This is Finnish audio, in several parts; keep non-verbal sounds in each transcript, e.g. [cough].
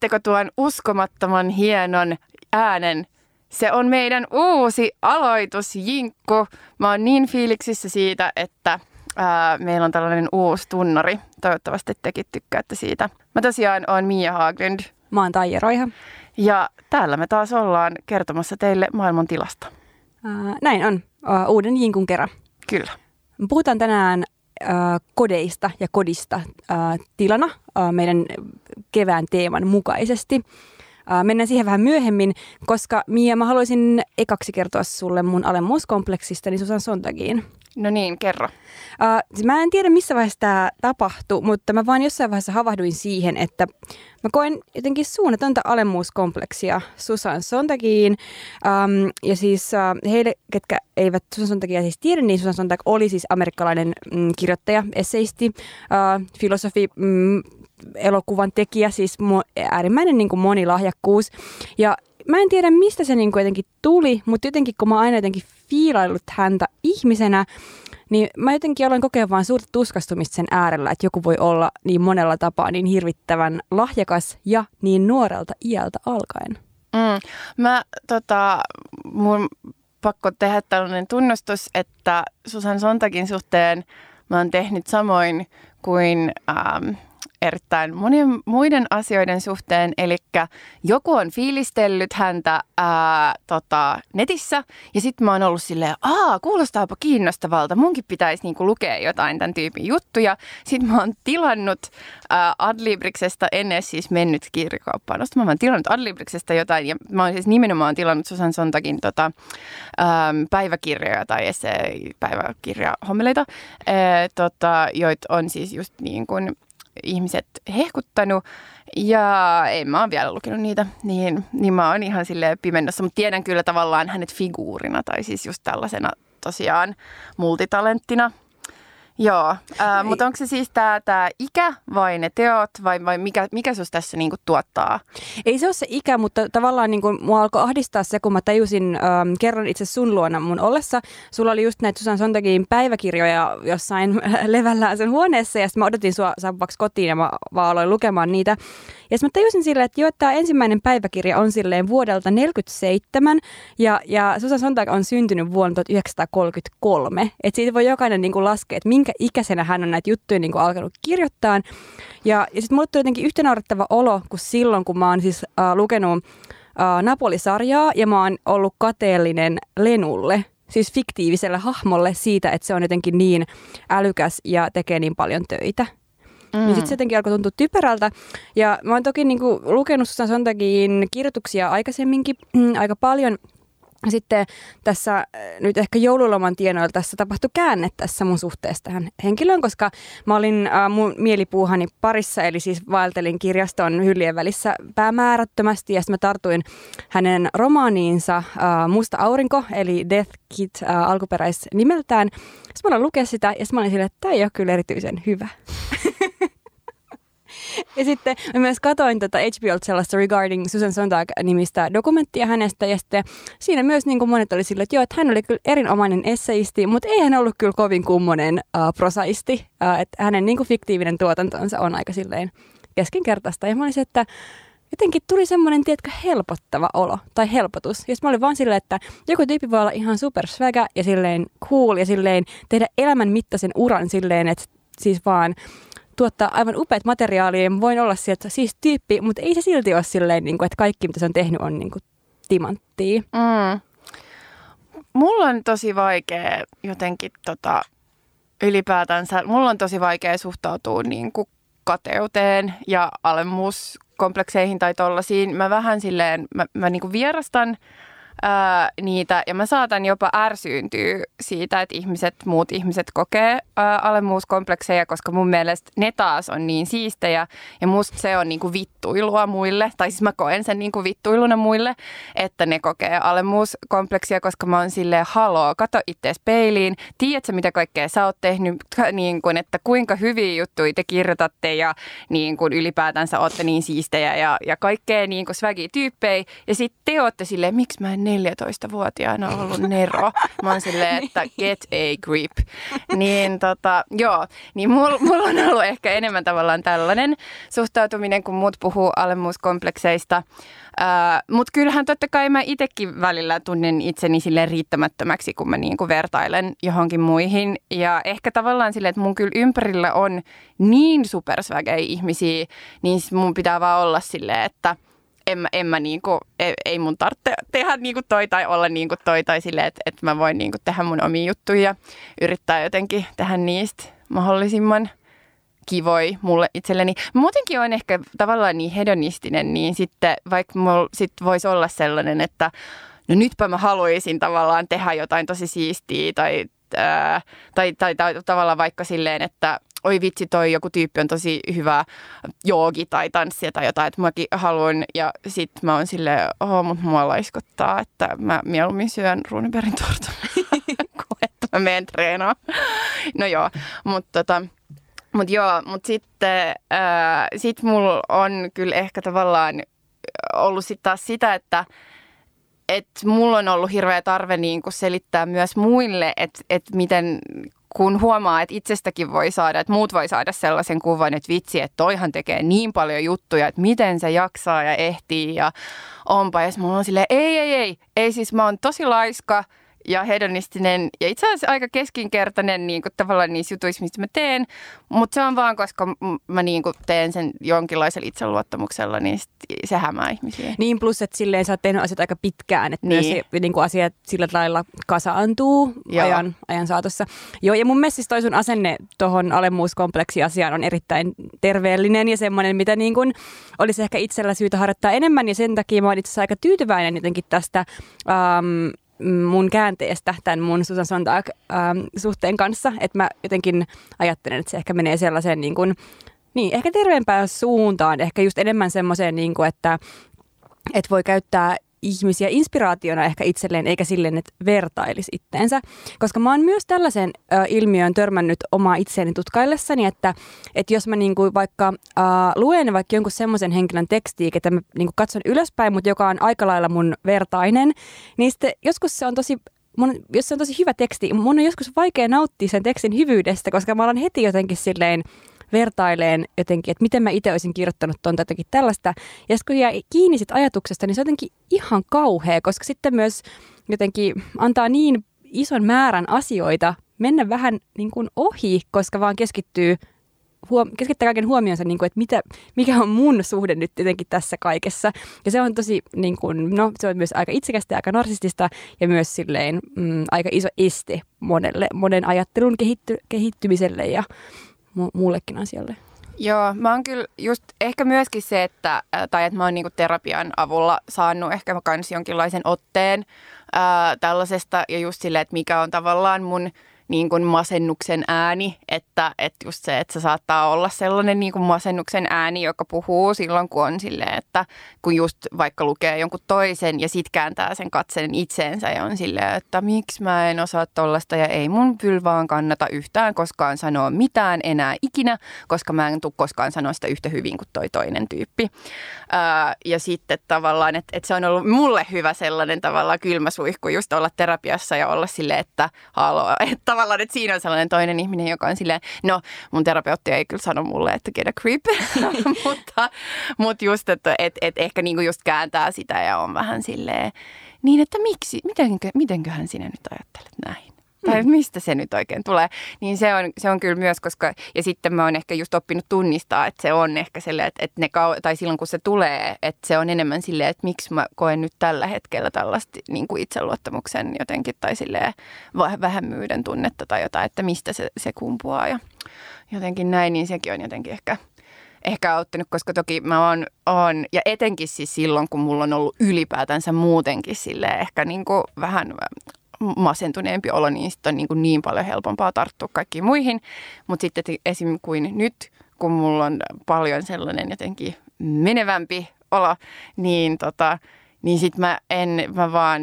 Kuulitteko tuon uskomattoman hienon äänen? Se on meidän uusi aloitus, Jinkku. Mä oon niin fiiliksissä siitä, että ää, meillä on tällainen uusi tunnari. Toivottavasti tekin tykkäätte siitä. Mä tosiaan oon Mia Haglund. Mä oon Taija Roiha. Ja täällä me taas ollaan kertomassa teille maailman tilasta. Ää, näin on. Uuden Jinkun kerran. Kyllä. Puhutaan tänään ää, kodeista ja kodista tilana meidän kevään teeman mukaisesti. Ää, mennään siihen vähän myöhemmin, koska Mia, mä haluaisin ekaksi kertoa sulle mun alemmuuskompleksista, niin Susan Sontagiin. No niin, kerro. Uh, mä en tiedä, missä vaiheessa tämä tapahtui, mutta mä vaan jossain vaiheessa havahduin siihen, että mä koen jotenkin suunnatonta alemmuuskompleksia Susan Sontagiin. Um, ja siis uh, heille, ketkä eivät Susan Sontagia siis tiedä, niin Susan Sontag oli siis amerikkalainen mm, kirjoittaja, esseisti, uh, filosofi, mm, elokuvan tekijä, siis äärimmäinen niin kuin monilahjakkuus. Ja mä en tiedä, mistä se niin kuin jotenkin tuli, mutta jotenkin kun mä oon aina jotenkin fiilaillut häntä ihmisenä, niin mä jotenkin aloin kokea vain suurta tuskastumista sen äärellä, että joku voi olla niin monella tapaa niin hirvittävän lahjakas ja niin nuorelta iältä alkaen. Mm. Mä tota, mun pakko tehdä tällainen tunnustus, että Susan Sontakin suhteen mä oon tehnyt samoin kuin ähm, erittäin monien muiden asioiden suhteen. Eli joku on fiilistellyt häntä ää, tota, netissä ja sitten mä oon ollut silleen, aa, kuulostaapa kiinnostavalta, munkin pitäisi niinku lukea jotain tämän tyypin juttuja. Sitten mä oon tilannut ää, Adlibriksestä, en edes siis mennyt kirjakauppaan mä oon tilannut Adlibriksestä jotain ja mä oon siis nimenomaan tilannut Susan Sontakin tota, ää, päiväkirjoja tai päiväkirja hommeleita, ää, tota, joita on siis just niin kuin ihmiset hehkuttanut. Ja en mä oon vielä lukenut niitä, niin, niin mä oon ihan sille pimennossa, mutta tiedän kyllä tavallaan hänet figuurina tai siis just tällaisena tosiaan multitalenttina. Joo, äh, mutta onko se siis tämä tää ikä vai ne teot vai, vai mikä, mikä sus tässä niinku tuottaa? Ei se ole se ikä, mutta tavallaan niinku, mua alkoi ahdistaa se, kun mä tajusin ähm, kerran itse sun luona mun ollessa. Sulla oli just näitä Susan Sontagin päiväkirjoja jossain [laughs] levällään sen huoneessa ja sitten mä odotin sua saapuvaksi kotiin ja mä vaan aloin lukemaan niitä. Ja mä tajusin silleen, että joo, tämä ensimmäinen päiväkirja on silleen vuodelta 47 ja, ja Susan Sontag on syntynyt vuonna 1933. Että siitä voi jokainen niinku laskea, että minkä ikäisenä hän on näitä juttuja niinku alkanut kirjoittaa. Ja, ja sitten mulle tuli jotenkin yhtä naurettava olo kuin silloin, kun mä oon siis äh, lukenut äh, Napoli-sarjaa ja mä oon ollut kateellinen Lenulle siis fiktiiviselle hahmolle siitä, että se on jotenkin niin älykäs ja tekee niin paljon töitä. Mm. Niin sitten se jotenkin alkoi tuntua typerältä. Ja mä oon toki niinku lukenut Susan Sontagin kirjoituksia aikaisemminkin mm, aika paljon – sitten tässä äh, nyt ehkä joululoman tienoilla tässä tapahtui käänne tässä mun suhteessa tähän henkilöön, koska mä olin äh, mun mielipuuhani parissa, eli siis vaeltelin kirjaston hyllien välissä päämäärättömästi ja sitten mä tartuin hänen romaaniinsa äh, Musta aurinko, eli Death Kit äh, alkuperäisnimeltään. Sitten mä aloin lukea sitä ja sitten mä olin silleen, että tämä ei ole kyllä erityisen hyvä. [laughs] [laughs] Ja sitten mä myös katoin tota HBOlta sellaista Regarding Susan Sontag-nimistä dokumenttia hänestä. Ja sitten siinä myös niin kuin monet oli sillä, että joo, että hän oli kyllä erinomainen esseisti, mutta ei hän ollut kyllä kovin kummonen uh, prosaisti. Uh, että hänen niin kuin fiktiivinen tuotantonsa on aika silleen keskinkertaista. Ja mä olisin, että jotenkin tuli semmoinen, tiedätkö, helpottava olo tai helpotus. Ja mä olin vaan silleen, että joku tyyppi voi olla ihan super ja silleen cool ja silleen tehdä elämän mittaisen uran silleen, että siis vaan tuottaa aivan upeat materiaalia. Voin olla sieltä siis tyyppi, mutta ei se silti ole silleen, niin kuin, että kaikki mitä se on tehnyt on niin kuin, timanttia. Mm. Mulla on tosi vaikea jotenkin tota, ylipäätänsä, mulla on tosi vaikea suhtautua niin kuin kateuteen ja alemmuuskomplekseihin tai tollasiin. Mä vähän silleen, mä, mä niin kuin vierastan ää, niitä. Ja mä saatan jopa ärsyyntyä siitä, että ihmiset, muut ihmiset kokee ää, alemmuuskomplekseja, koska mun mielestä ne taas on niin siistejä. Ja musta se on niinku vittuilua muille, tai siis mä koen sen niinku vittuiluna muille, että ne kokee alemmuuskompleksia, koska mä oon silleen, haloo, kato itse peiliin, tiedätkö mitä kaikkea sä oot tehnyt, niin kuin, että kuinka hyviä juttuja te kirjoitatte ja niin kuin ylipäätänsä ootte niin siistejä ja, ja kaikkea niin kuin tyyppejä. Ja sitten te ootte silleen, miksi mä en 14-vuotiaana [laughs] ollut Nero. Mä oon silleen, että get a grip. Niin tota, joo, niin mulla mul on ollut ehkä enemmän tavallaan tällainen suhtautuminen, kun muut puhuu alemmuuskomplekseista. Mutta kyllähän totta kai mä itsekin välillä tunnen itseni sille riittämättömäksi, kun mä niinku vertailen johonkin muihin. Ja ehkä tavallaan silleen, että mun kyllä ympärillä on niin supersvägejä ihmisiä, niin mun pitää vaan olla silleen, että – en mä, en mä niinku, ei, ei mun tarvitse tehdä niinku toi tai olla niinku toi tai silleen, että, että mä voin niinku tehdä mun omia juttuja ja yrittää jotenkin tehdä niistä mahdollisimman kivoi mulle itselleni. Muutenkin on ehkä tavallaan niin hedonistinen, niin sitten vaikka mulla sit voisi olla sellainen, että no nytpä mä haluaisin tavallaan tehdä jotain tosi siistiä tai, ää, tai, tai, tai, tai tavallaan vaikka silleen, että oi vitsi, toi joku tyyppi on tosi hyvä joogi tai tanssia tai jotain, että mäkin haluan. Ja sit mä oon silleen, oho, mut mua laiskottaa, että mä mieluummin syön Runebergin tortun, [laughs] kuin että mä menen treenaan. No joo, mutta tota, mut joo, mut sitten äh, sit mulla on kyllä ehkä tavallaan ollut sitten taas sitä, että et mulla on ollut hirveä tarve niin selittää myös muille, että et miten kun huomaa, että itsestäkin voi saada, että muut voi saada sellaisen kuvan, että vitsi, että toihan tekee niin paljon juttuja, että miten se jaksaa ja ehtii ja onpa. Ja mulla on silleen, ei, ei, ei, ei siis mä oon tosi laiska – ja hedonistinen ja itse asiassa aika keskinkertainen niin kuin tavallaan niissä jutuissa, mistä mä teen. Mutta se on vaan, koska mä niin kuin teen sen jonkinlaisella itseluottamuksella, niin se hämää ihmisiä. Niin plus, että silleen sä oot tehnyt asiat aika pitkään, että niin. myös se, niin kuin asiat sillä lailla kasaantuu ajan, ajan saatossa. Joo, ja mun mielestä siis toi sun asenne tuohon alemmuuskompleksiasiaan on erittäin terveellinen ja semmoinen, mitä niin kuin olisi ehkä itsellä syytä harjoittaa enemmän ja sen takia mä oon itse asiassa aika tyytyväinen jotenkin tästä um, mun käänteestä tämän mun Susan Sontag-suhteen ähm, kanssa, että mä jotenkin ajattelen, että se ehkä menee sellaiseen niin kuin, niin, ehkä terveempään suuntaan, ehkä just enemmän semmoiseen, niin kuin, että, että voi käyttää ihmisiä inspiraationa ehkä itselleen, eikä silleen, että vertailisi itteensä. Koska mä oon myös tällaisen ö, ilmiön törmännyt omaa itseäni tutkaillessani, että, että jos mä niinku vaikka ö, luen vaikka jonkun semmoisen henkilön tekstiä, että mä niinku katson ylöspäin, mutta joka on aika lailla mun vertainen, niin sitten joskus se on tosi mun, jos se on tosi hyvä teksti, mun on joskus vaikea nauttia sen tekstin hyvyydestä, koska mä alan heti jotenkin silleen vertaileen jotenkin, että miten mä itse olisin kirjoittanut tuon jotenkin tällaista. Ja sitten kun jää kiinni sit ajatuksesta, niin se on jotenkin ihan kauhea, koska sitten myös jotenkin antaa niin ison määrän asioita mennä vähän niin kuin ohi, koska vaan keskittyy huom- keskittää kaiken huomionsa, niin kuin, että mitä, mikä on mun suhde nyt jotenkin tässä kaikessa. Ja se on tosi, niin kuin, no se on myös aika itsekästä, aika narsistista ja myös silleen mm, aika iso este monelle, monen ajattelun kehitty, kehittymiselle ja mu- muullekin asialle. Joo, mä oon kyllä just ehkä myöskin se, että, tai että mä oon niinku terapian avulla saanut ehkä kans jonkinlaisen otteen ää, tällaisesta ja just silleen, että mikä on tavallaan mun niin kuin masennuksen ääni, että, että just se, että se saattaa olla sellainen niin kuin masennuksen ääni, joka puhuu silloin, kun on silleen, että kun just vaikka lukee jonkun toisen ja sit kääntää sen katseen itseensä ja on silleen, että miksi mä en osaa tollasta ja ei mun kyllä vaan kannata yhtään koskaan sanoa mitään enää ikinä, koska mä en tule koskaan sanoa sitä yhtä hyvin kuin toi toinen tyyppi. Ää, ja sitten tavallaan, että, että se on ollut mulle hyvä sellainen tavallaan kylmäsuihku just olla terapiassa ja olla silleen, että haloo, että tavallaan, että siinä on sellainen toinen ihminen, joka on silleen, no mun terapeutti ei kyllä sano mulle, että get a creep, [laughs] mutta, mutta just, että et, et ehkä niinku just kääntää sitä ja on vähän silleen, niin että miksi, mitenkö, mitenköhän sinä nyt ajattelet näin? Tai mm. mistä se nyt oikein tulee, niin se on, se on kyllä myös, koska, ja sitten mä oon ehkä just oppinut tunnistaa, että se on ehkä silleen, että, että ne, tai silloin kun se tulee, että se on enemmän silleen, että miksi mä koen nyt tällä hetkellä tällaista niin kuin itseluottamuksen jotenkin, tai silleen vähämmyyden tunnetta tai jotain, että mistä se, se kumpuaa ja jotenkin näin, niin sekin on jotenkin ehkä ehkä auttanut, koska toki mä oon, oon, ja etenkin siis silloin, kun mulla on ollut ylipäätänsä muutenkin sille ehkä niin kuin vähän masentuneempi olo, niin sitten on niin, kuin niin paljon helpompaa tarttua kaikkiin muihin. Mutta sitten esim. kuin nyt, kun mulla on paljon sellainen jotenkin menevämpi olo, niin tota, niin sit mä en, mä vaan,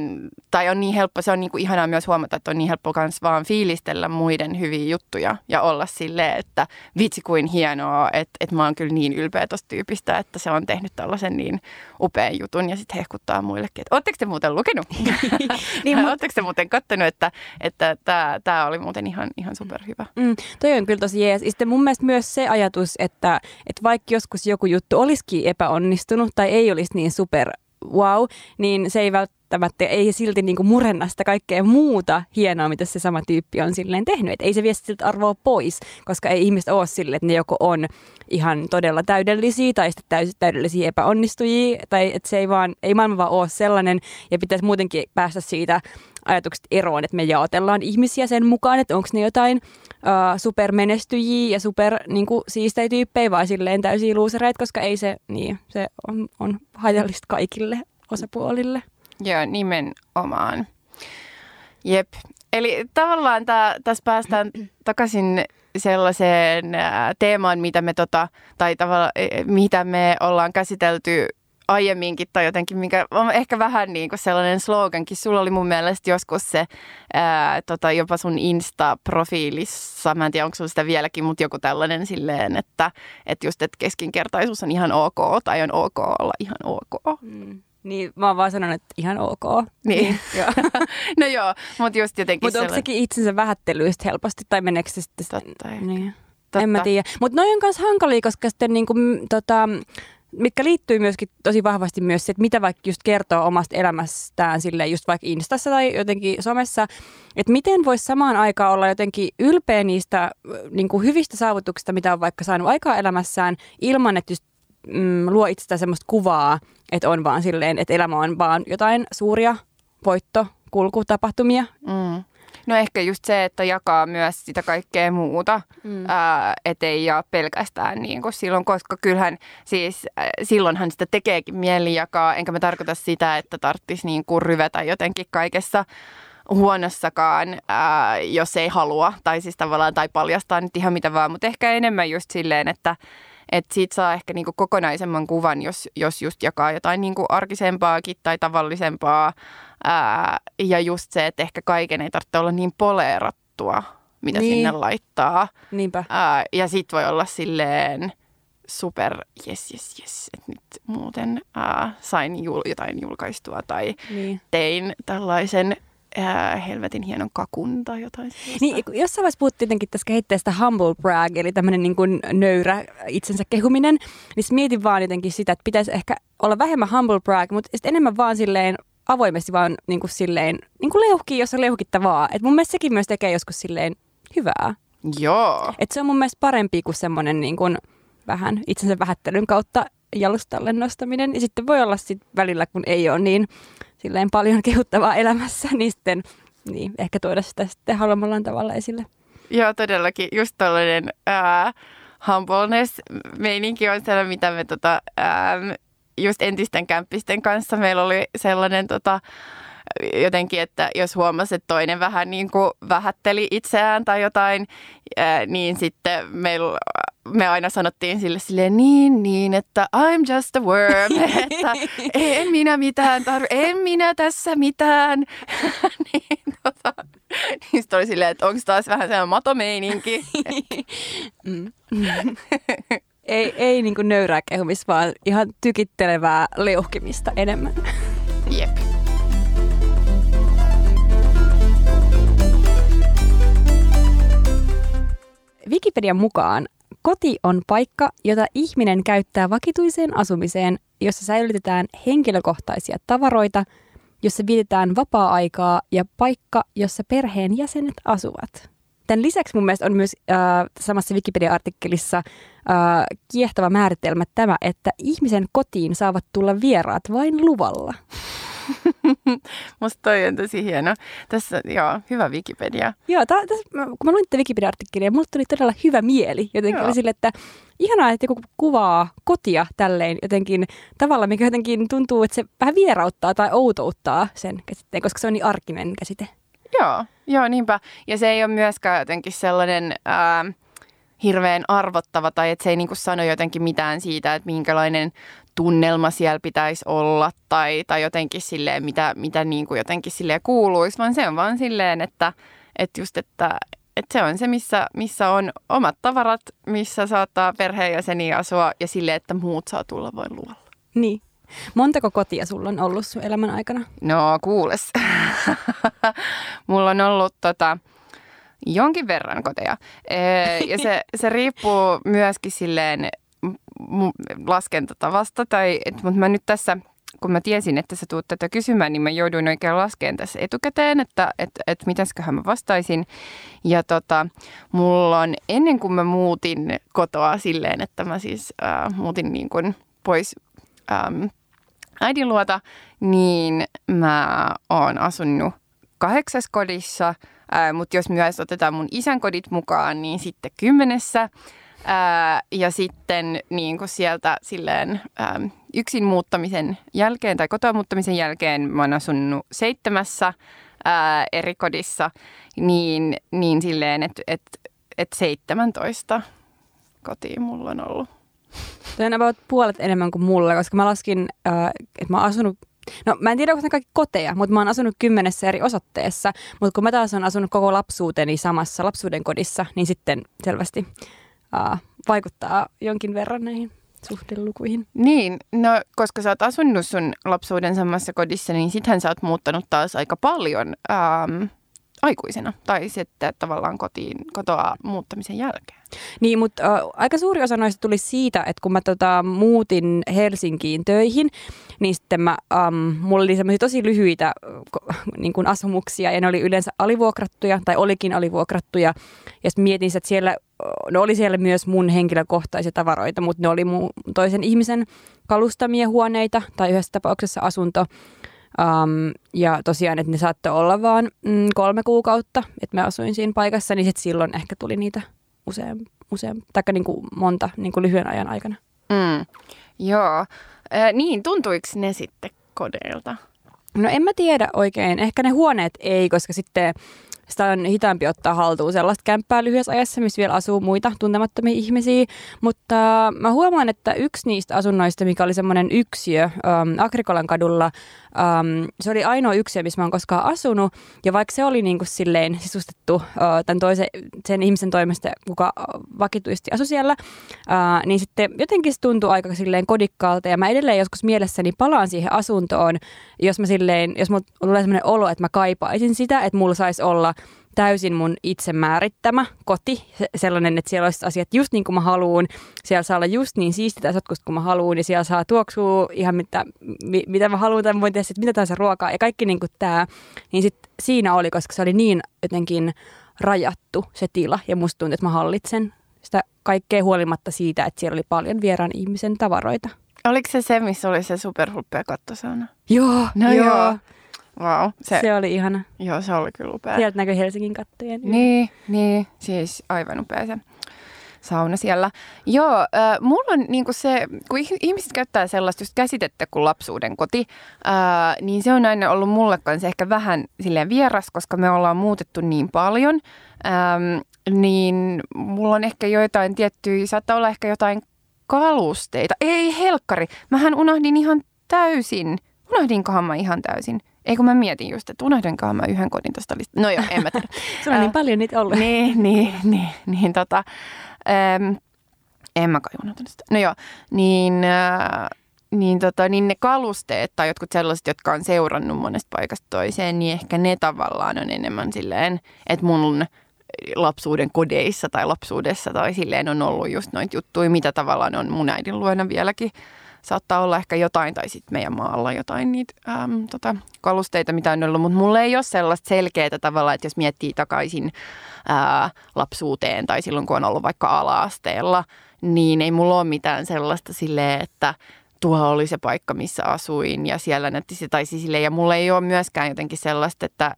tai on niin helppo, se on niinku ihanaa myös huomata, että on niin helppo kans vaan fiilistellä muiden hyviä juttuja ja olla silleen, että vitsi kuin hienoa, että, että mä oon kyllä niin ylpeä tosta tyypistä, että se on tehnyt tällaisen niin upean jutun ja sitten hehkuttaa muillekin, että ootteko te muuten lukenut? [laughs] niin, mut... Ootteko te muuten kattonut, että, että tämä, tämä oli muuten ihan, ihan superhyvä? Mm, toi on kyllä tosi jees. Sitten mun mielestä myös se ajatus, että, että vaikka joskus joku juttu olisikin epäonnistunut tai ei olisi niin super wow, niin se ei välttämättä, ei silti niinku murenna sitä kaikkea muuta hienoa, mitä se sama tyyppi on silleen tehnyt. Et ei se vie siltä arvoa pois, koska ei ihmiset ole silleen, että ne joko on ihan todella täydellisiä tai sitten täysin täydellisiä epäonnistujia, tai että se ei vaan, ei maailma vaan ole sellainen, ja pitäisi muutenkin päästä siitä ajatukset eroon, että me jaotellaan ihmisiä sen mukaan, että onko ne jotain supermenestyjiä ja super niin kuin, siistejä tyyppejä vai silleen täysiä luusereita, koska ei se, niin, se on, on haitallista kaikille osapuolille. Joo, nimenomaan. Jep. Eli tavallaan tää, tässä päästään takaisin sellaiseen teemaan, mitä me, tota, tai tavalla, e, e, mitä me ollaan käsitelty aiemminkin tai jotenkin, mikä on ehkä vähän niin kuin sellainen slogankin. Sulla oli mun mielestä joskus se ää, tota, jopa sun Insta-profiilissa, mä en tiedä onko sulla sitä vieläkin, mutta joku tällainen silleen, että, että just, että keskinkertaisuus on ihan ok tai on ok olla ihan ok. Mm. Niin, mä oon vaan sanonut, että ihan ok. Niin. niin joo. [laughs] no joo, mutta just jotenkin Mutta onko sekin itsensä vähättelyistä helposti, tai meneekö se sitten... Totta, niin. Totta. En mä tiedä. Mutta noin on myös hankalia, koska sitten niinku, tota, mitkä liittyy myöskin tosi vahvasti myös se, että mitä vaikka just kertoo omasta elämästään sille just vaikka Instassa tai jotenkin somessa, että miten voisi samaan aikaan olla jotenkin ylpeä niistä niin kuin hyvistä saavutuksista, mitä on vaikka saanut aikaa elämässään, ilman että just mm, luo itsestään semmoista kuvaa, että on vaan silleen, että elämä on vaan jotain suuria voitto, kulkutapahtumia. Mm. No ehkä just se, että jakaa myös sitä kaikkea muuta, mm. ää, ettei jaa pelkästään niin kuin silloin, koska kyllähän siis äh, silloinhan sitä tekeekin mieli jakaa, enkä mä tarkoita sitä, että tarvitsisi niin kuin ryvetä jotenkin kaikessa huonossakaan, ää, jos ei halua, tai siis tavallaan, tai paljastaa nyt ihan mitä vaan, mutta ehkä enemmän just silleen, että että siitä saa ehkä niinku kokonaisemman kuvan, jos, jos just jakaa jotain niinku arkisempaakin tai tavallisempaa. Ää, ja just se, että ehkä kaiken ei tarvitse olla niin poleerattua, mitä niin. sinne laittaa. Niinpä. Ää, ja sit voi olla silleen super, yes, yes, yes, että nyt muuten ää, sain jul, jotain julkaistua tai niin. tein tällaisen ää, helvetin hienon kakun tai jotain sellaista. Niin, jossain vaiheessa puhuttiin jotenkin tässä kehitteestä humble brag, eli tämmöinen niin kuin nöyrä itsensä kehuminen, niin mietin vaan jotenkin sitä, että pitäisi ehkä olla vähemmän humble brag, mutta sitten enemmän vaan silleen avoimesti vaan niin kuin silleen, niin kuin leuhkii, jos on leuhkittavaa. Et mun mielestä sekin myös tekee joskus silleen hyvää. Joo. Et se on mun mielestä parempi kuin semmoinen niin kuin vähän itsensä vähättelyn kautta jalustalle nostaminen. Ja sitten voi olla sit välillä, kun ei ole niin silleen paljon [laughs] kehuttavaa elämässä, niin sitten niin, ehkä tuoda sitä sitten haluamallaan tavalla esille. Joo, todellakin. Just tällainen humbleness-meininki on sellainen, mitä me tota, ää, just entisten kämppisten kanssa meillä oli sellainen tota, jotenkin, että jos huomasi, että toinen vähän niin kuin vähätteli itseään tai jotain, niin sitten meillä me aina sanottiin sille silleen niin, niin, että I'm just a worm, [laughs] että en minä mitään tarvi, en minä tässä mitään. [laughs] niin, tota, niin sitten oli silleen, että onko taas vähän sellainen matomeininki. [laughs] mm. ei ei niin kuin nöyrää kehumista, vaan ihan tykittelevää leuhkimista enemmän. Jep. Wikipedian mukaan Koti on paikka, jota ihminen käyttää vakituiseen asumiseen, jossa säilytetään henkilökohtaisia tavaroita, jossa vietetään vapaa-aikaa ja paikka, jossa perheen jäsenet asuvat. Tämän lisäksi mun mielestä on myös äh, samassa Wikipedia-artikkelissa äh, kiehtova määritelmä tämä, että ihmisen kotiin saavat tulla vieraat vain luvalla. [laughs] Musta toi on tosi hieno. Tässä, joo, hyvä Wikipedia. Joo, ta, täs, kun mä luin tätä Wikipedia-artikkelia, mulle tuli todella hyvä mieli. Jotenkin oli sille, että ihanaa, että joku kuvaa kotia tälleen jotenkin tavalla, mikä jotenkin tuntuu, että se vähän vierauttaa tai outouttaa sen käsitteen, koska se on niin arkinen käsite. Joo, joo, niinpä. Ja se ei ole myöskään jotenkin sellainen... Ää, hirveän arvottava tai että se ei niin kuin sano jotenkin mitään siitä, että minkälainen tunnelma siellä pitäisi olla tai, tai jotenkin silleen, mitä, mitä niin kuin jotenkin silleen kuuluisi, vaan se on vaan silleen, että, että just, että, että se on se, missä, missä on omat tavarat, missä saattaa perheenjäseniä asua ja sille, että muut saa tulla vain luolla. Niin. Montako kotia sulla on ollut sun elämän aikana? No kuules. [laughs] Mulla on ollut tota, jonkin verran koteja. Ja se, se riippuu myöskin silleen laskentatavasta. Tai, et, mutta mä nyt tässä, kun mä tiesin, että sä tuut tätä kysymään, niin mä jouduin oikein laskeen tässä etukäteen, että et, et mitäsköhän mä vastaisin. Ja tota, mulla on, ennen kuin mä muutin kotoa silleen, että mä siis äh, muutin niin kuin pois ähm, äidin luota, niin mä oon asunut kahdeksas kodissa, äh, mutta jos myös otetaan mun isän kodit mukaan, niin sitten kymmenessä. Ää, ja sitten niin kuin sieltä silleen ää, yksin muuttamisen jälkeen tai kotoa muuttamisen jälkeen mä oon asunut seitsemässä ää, eri kodissa, niin, niin silleen, että et, et 17 kotiin mulla on ollut. Tuo on about puolet enemmän kuin mulla, koska mä laskin, että mä oon asunut No mä en tiedä, onko ne kaikki koteja, mutta mä oon asunut kymmenessä eri osoitteessa. Mutta kun mä taas oon asunut koko lapsuuteni samassa lapsuuden kodissa, niin sitten selvästi uh, vaikuttaa jonkin verran näihin suhdelukuihin. Niin, no koska sä oot asunut sun lapsuuden samassa kodissa, niin sittenhän sä oot muuttanut taas aika paljon ähm, aikuisena. Tai sitten tavallaan kotiin, kotoa muuttamisen jälkeen. Niin, mutta äh, aika suuri osa noista tuli siitä, että kun mä tota, muutin Helsinkiin töihin, niin sitten mä, ähm, mulla oli semmoisia tosi lyhyitä äh, [laughs] niin kuin asumuksia ja ne oli yleensä alivuokrattuja tai olikin alivuokrattuja. Ja sitten mietin, että siellä no oli siellä myös mun henkilökohtaisia tavaroita, mutta ne oli mun toisen ihmisen kalustamia huoneita tai yhdessä tapauksessa asunto. Um, ja tosiaan, että ne saattoi olla vaan mm, kolme kuukautta, että mä asuin siinä paikassa, niin sitten silloin ehkä tuli niitä usein, usein tai niin kuin monta niin kuin lyhyen ajan aikana. Mm, joo. Äh, niin, tuntuiko ne sitten kodeilta? No en mä tiedä oikein. Ehkä ne huoneet ei, koska sitten sitä on hitaampi ottaa haltuun sellaista kämppää lyhyessä ajassa, missä vielä asuu muita tuntemattomia ihmisiä. Mutta mä huomaan, että yksi niistä asunnoista, mikä oli semmoinen yksiö ähm, Agrikolan kadulla, ähm, se oli ainoa yksiö, missä mä oon koskaan asunut. Ja vaikka se oli niin kuin silleen sisustettu äh, tämän toisen, sen ihmisen toimesta, kuka vakituisesti asui siellä, äh, niin sitten jotenkin se tuntui aika silleen kodikkaalta. Ja mä edelleen joskus mielessäni palaan siihen asuntoon, jos mä silleen, jos mulla tulee sellainen olo, että mä kaipaisin sitä, että mulla saisi olla täysin mun itse määrittämä koti, sellainen, että siellä olisi asiat just niin kuin mä haluun, siellä saa olla just niin siistitä sotkusta kuin mä haluun, ja siellä saa tuoksua ihan mitä, mi, mitä mä haluan, tai mä voin tehdä sit mitä tahansa ruokaa, ja kaikki niin kuin tämä, niin sit siinä oli, koska se oli niin jotenkin rajattu se tila, ja musta tuntui, että mä hallitsen sitä kaikkea huolimatta siitä, että siellä oli paljon vieraan ihmisen tavaroita. Oliko se se, missä oli se superhulppea kattosauna? Joo, no joo. joo. Wow, se, se oli ihana. Joo, se oli kyllä upea. Sieltä näkyy Helsingin kattojen. Niin, niin, siis aivan upea se sauna siellä. Joo, äh, mulla on niinku se, kun ihmiset käyttää sellaista just käsitettä kuin lapsuuden koti, äh, niin se on aina ollut mulle kanssa ehkä vähän silleen vieras, koska me ollaan muutettu niin paljon. Ähm, niin mulla on ehkä joitain tiettyjä, saattaa olla ehkä jotain kalusteita. Ei helkkari, mähän unohdin ihan täysin. Unohdinkohan mä ihan täysin? Ei kun mä mietin just, että unohdinkohan mä yhden kodin tuosta listasta. No joo, en mä tiedä. [laughs] Sulla on niin paljon niitä ollut. Niin, niin, niin, niin tota, ähm, en mä kai unohtanut sitä. No joo, niin, äh, niin, tota, niin ne kalusteet tai jotkut sellaiset, jotka on seurannut monesta paikasta toiseen, niin ehkä ne tavallaan on enemmän silleen, että mun lapsuuden kodeissa tai lapsuudessa tai silleen on ollut just noita juttuja, mitä tavallaan on mun äidin luona vieläkin saattaa olla ehkä jotain, tai sitten meidän maalla jotain niitä äm, tota, kalusteita, mitä on ollut, mutta mulla ei ole sellaista selkeää tavalla, että jos miettii takaisin ää, lapsuuteen tai silloin, kun on ollut vaikka ala-asteella, niin ei mulla ole mitään sellaista silleen, että tuo oli se paikka, missä asuin ja siellä näytti se tai sille. Ja mulla ei ole myöskään jotenkin sellaista, että,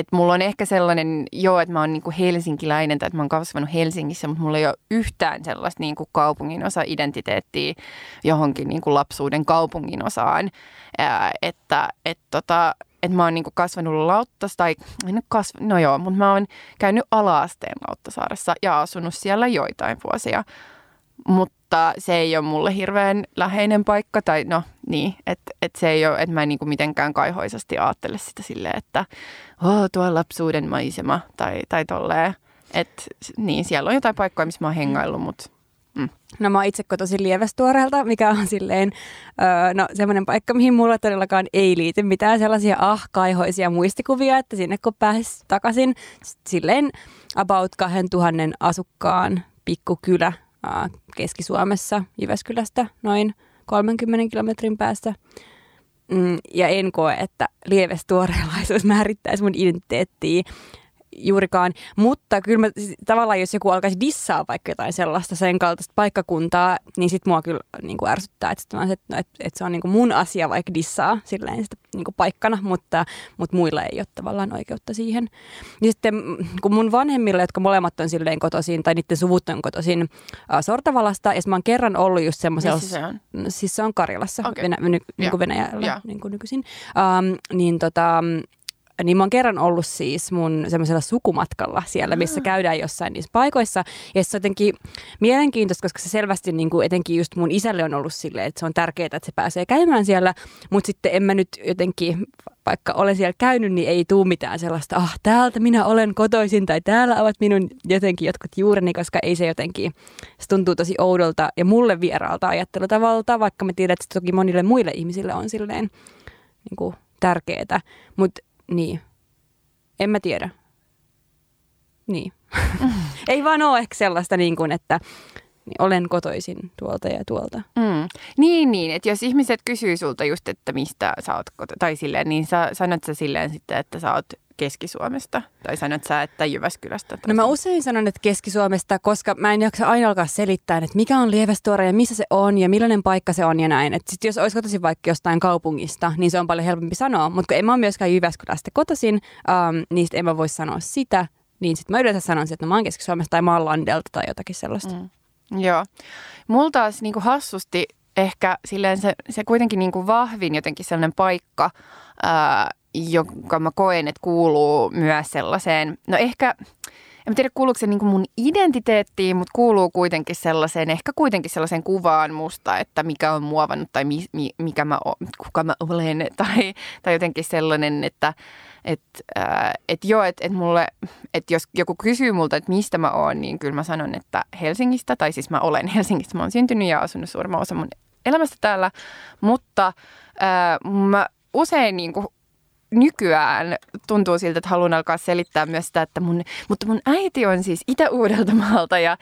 että mulla on ehkä sellainen, joo, että mä oon niin kuin helsinkiläinen tai että mä oon kasvanut Helsingissä, mutta mulla ei ole yhtään sellaista niin kuin kaupungin osa-identiteettiä johonkin niin kuin lapsuuden kaupungin osaan. Ää, että et tota, että mä oon niinku kasvanut Lauttas, tai en kasv... no joo, mutta mä oon käynyt alaasteen Lauttasaaressa ja asunut siellä joitain vuosia. Mutta se ei ole mulle hirveän läheinen paikka, tai no niin, että et se ei ole, että mä en niinku mitenkään kaihoisasti ajattele sitä silleen, että oh, tuo lapsuuden maisema, tai, tai tolleen. Että niin, siellä on jotain paikkoja, missä mä oon hengaillut, mutta Mm. No mä oon itse kotoisin Lievestuoreelta, mikä on silleen, öö, no semmoinen paikka, mihin mulla todellakaan ei liity mitään sellaisia ahkaihoisia muistikuvia, että sinne kun pääsis takaisin, silleen about 2000 asukkaan pikkukylä Keski-Suomessa, Jyväskylästä noin 30 kilometrin päässä. Mm, ja en koe, että lievestuoreelaisuus määrittäisi mun identiteettiä juurikaan, mutta kyllä mä, tavallaan jos joku alkaisi dissaa vaikka jotain sellaista sen kaltaista paikkakuntaa, niin sit mua kyllä niin kuin ärsyttää, että, että, että, että se on niin kuin mun asia vaikka dissaa silleen sitä niin kuin paikkana, mutta, mutta muilla ei ole tavallaan oikeutta siihen. Ja sitten kun mun vanhemmilla, jotka molemmat on silleen kotoisin, tai niiden suvut on kotoisin äh, Sortavalasta, ja mä oon kerran ollut just semmoisella... Missä se on? Siis se on Karjalassa, okay. Venä, ny, niin kuin Venäjällä yeah. niin kuin nykyisin. Um, niin tota, niin mä oon kerran ollut siis mun semmoisella sukumatkalla siellä, missä käydään jossain niissä paikoissa. Ja se on jotenkin mielenkiintoista, koska se selvästi niin kuin etenkin just mun isälle on ollut silleen, että se on tärkeää, että se pääsee käymään siellä. Mutta sitten en mä nyt jotenkin, vaikka olen siellä käynyt, niin ei tuu mitään sellaista, ah täältä minä olen kotoisin tai täällä ovat minun jotenkin jotkut juureni, koska ei se jotenkin, se tuntuu tosi oudolta ja mulle vieraalta ajattelutavalta, vaikka mä tiedän, että se toki monille muille ihmisille on silleen niin kuin tärkeää. Mutta niin. En mä tiedä. Niin. [laughs] Ei vaan ole ehkä sellaista niin kuin, että olen kotoisin tuolta ja tuolta. Mm. Niin, niin. Että jos ihmiset kysyy sulta just, että mistä sä oot koto- tai silleen, niin sä sanot sä silleen sitten, että sä oot Keski-Suomesta? Tai sanot sä, että Jyväskylästä? No mä usein sanon, että Keski-Suomesta, koska mä en jaksa aina alkaa selittää, että mikä on Lievestuore ja missä se on ja millainen paikka se on ja näin. Että sit jos olisi kotoisin vaikka jostain kaupungista, niin se on paljon helpompi sanoa. Mutta kun en mä ole myöskään Jyväskylästä kotoisin, ähm, niin sit en mä voi sanoa sitä. Niin sitten mä yleensä sanon, että no, mä oon Keski-Suomesta tai mä oon Landelta tai jotakin sellaista. Mm. Joo. Mulla taas niin kuin hassusti ehkä silleen se, se kuitenkin niin kuin vahvin jotenkin sellainen paikka, ää, jonka mä koen, että kuuluu myös sellaiseen, no ehkä, en tiedä kuuluuko se niin mun identiteettiin, mutta kuuluu kuitenkin sellaiseen, ehkä kuitenkin sellaiseen kuvaan musta, että mikä on muovannut tai mi, mi, mikä mä, kuka mä olen [laughs] tai, tai jotenkin sellainen, että että äh, et joo, että et mulle, että jos joku kysyy multa, että mistä mä oon, niin kyllä mä sanon, että Helsingistä, tai siis mä olen [laughs] Helsingistä, mä oon syntynyt ja asunut suurimman osa mun elämästä täällä, mutta äh, mä usein niin kuin nykyään tuntuu siltä, että haluan alkaa selittää myös sitä, että mun, mutta mun äiti on siis Itä-Uudeltamaalta ja,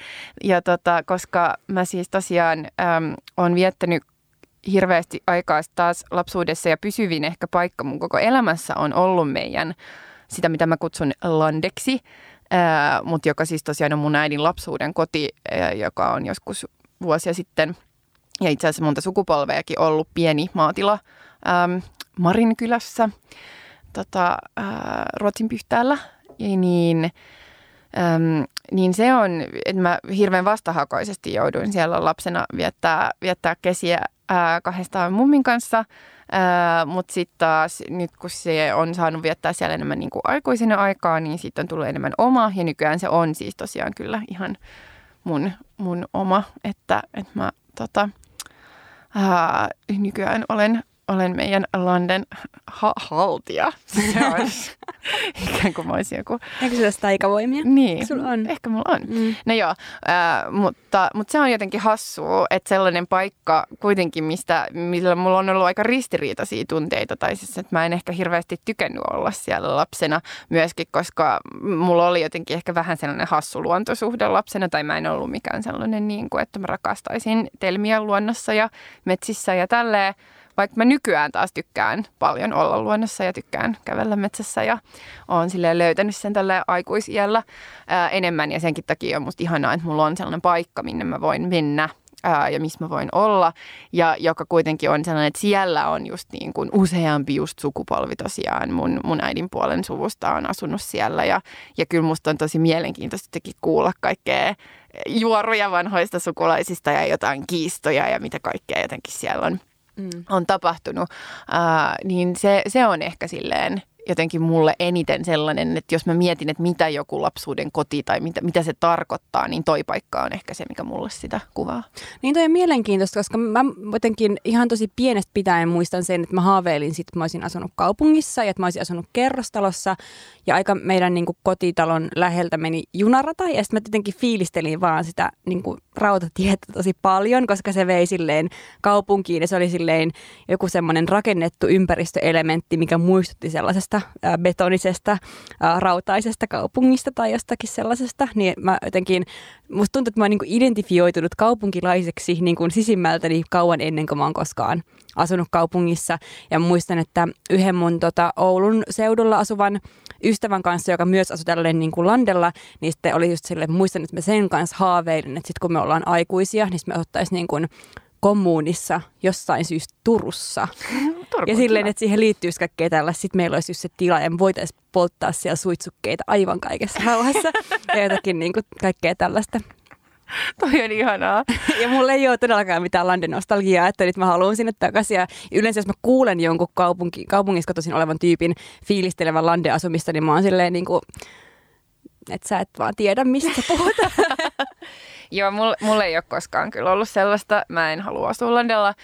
ja tota, koska mä siis tosiaan äm, on viettänyt hirveästi aikaa taas lapsuudessa ja pysyvin ehkä paikka mun koko elämässä on ollut meidän sitä, mitä mä kutsun landeksi, ää, mutta joka siis tosiaan on mun äidin lapsuuden koti, ää, joka on joskus vuosia sitten. Ja itse asiassa monta sukupolveakin ollut pieni maatila ää, Marinkylässä tota, ää, Ruotsin pyhtäällä. Niin, äm, niin se on, että mä hirveän vastahakoisesti jouduin siellä lapsena viettää, viettää kesiä ää, kahdestaan mummin kanssa. Mutta sitten taas nyt kun se on saanut viettää siellä enemmän niin kuin aikuisena aikaa, niin sitten on tullut enemmän oma. Ja nykyään se on siis tosiaan kyllä ihan mun, mun oma, että, että mä tota, ää, nykyään olen olen meidän landen ha- haltija. Se olisi [laughs] ikään kuin mä olisin joku... Eikö sulla taikavoimia? Niin. Sulla on. Ehkä mulla on. Mm. No joo, äh, mutta, mutta se on jotenkin hassua, että sellainen paikka kuitenkin, mistä, millä mulla on ollut aika ristiriitaisia tunteita. Tai siis, että mä en ehkä hirveästi tykännyt olla siellä lapsena myöskin, koska mulla oli jotenkin ehkä vähän sellainen hassu luontosuhde lapsena. Tai mä en ollut mikään sellainen, niin kuin, että mä rakastaisin telmiä luonnossa ja metsissä ja tälleen. Vaikka mä nykyään taas tykkään paljon olla luonnossa ja tykkään kävellä metsässä ja oon silleen löytänyt sen tälle aikuisiellä ää, enemmän ja senkin takia on musta ihanaa, että mulla on sellainen paikka, minne mä voin mennä ää, ja missä mä voin olla. Ja joka kuitenkin on sellainen, että siellä on just niin kuin useampi just sukupolvi tosiaan. Mun, mun äidin puolen suvusta on asunut siellä ja, ja kyllä musta on tosi mielenkiintoista kuulla kaikkea juoruja vanhoista sukulaisista ja jotain kiistoja ja mitä kaikkea jotenkin siellä on mm. on tapahtunut, ää, niin se, se on ehkä silleen jotenkin mulle eniten sellainen, että jos mä mietin, että mitä joku lapsuuden koti tai mitä, mitä se tarkoittaa, niin toi paikka on ehkä se, mikä mulle sitä kuvaa. Niin toi on mielenkiintoista, koska mä jotenkin ihan tosi pienestä pitäen muistan sen, että mä haaveilin sit, että mä olisin asunut kaupungissa ja että mä olisin asunut kerrostalossa ja aika meidän niin kuin, kotitalon läheltä meni junarata ja sitten mä tietenkin fiilistelin vaan sitä niin kuin, rautatietä tosi paljon, koska se vei silleen kaupunkiin ja se oli silleen joku semmoinen rakennettu ympäristöelementti, mikä muistutti sellaisesta ää, betonisesta, rautaisesta kaupungista tai jostakin sellaisesta. Niin mä jotenkin, musta tuntuu, että mä oon niin identifioitunut kaupunkilaiseksi niin kuin sisimmältäni kauan ennen kuin mä oon koskaan asunut kaupungissa. Ja muistan, että yhden mun tota, Oulun seudulla asuvan ystävän kanssa, joka myös asui tälleen niin kuin landella, niin sitten oli just silleen, muistan, että mä sen kanssa haaveilin, että sitten kun me ollaan aikuisia, niin me ottaisiin niin kuin kommunissa jossain syystä Turussa. ja silleen, että siihen liittyy kaikkea tällä. Sitten meillä olisi just se tila ja me voitaisiin polttaa siellä suitsukkeita aivan kaikessa rauhassa [laughs] ja jotakin niin kuin kaikkea tällaista. Toi on ihanaa. ja mulla ei ole todellakaan mitään London nostalgiaa, että nyt mä haluan sinne takaisin. Ja yleensä jos mä kuulen jonkun kaupunki, kaupungissa kotoisin olevan tyypin fiilistelevän London asumista, niin mä oon silleen niin kuin, että sä et vaan tiedä, mistä puhut. [laughs] Joo, mulla, mulla ei ole koskaan kyllä ollut sellaista. Mä en halua asua Londella.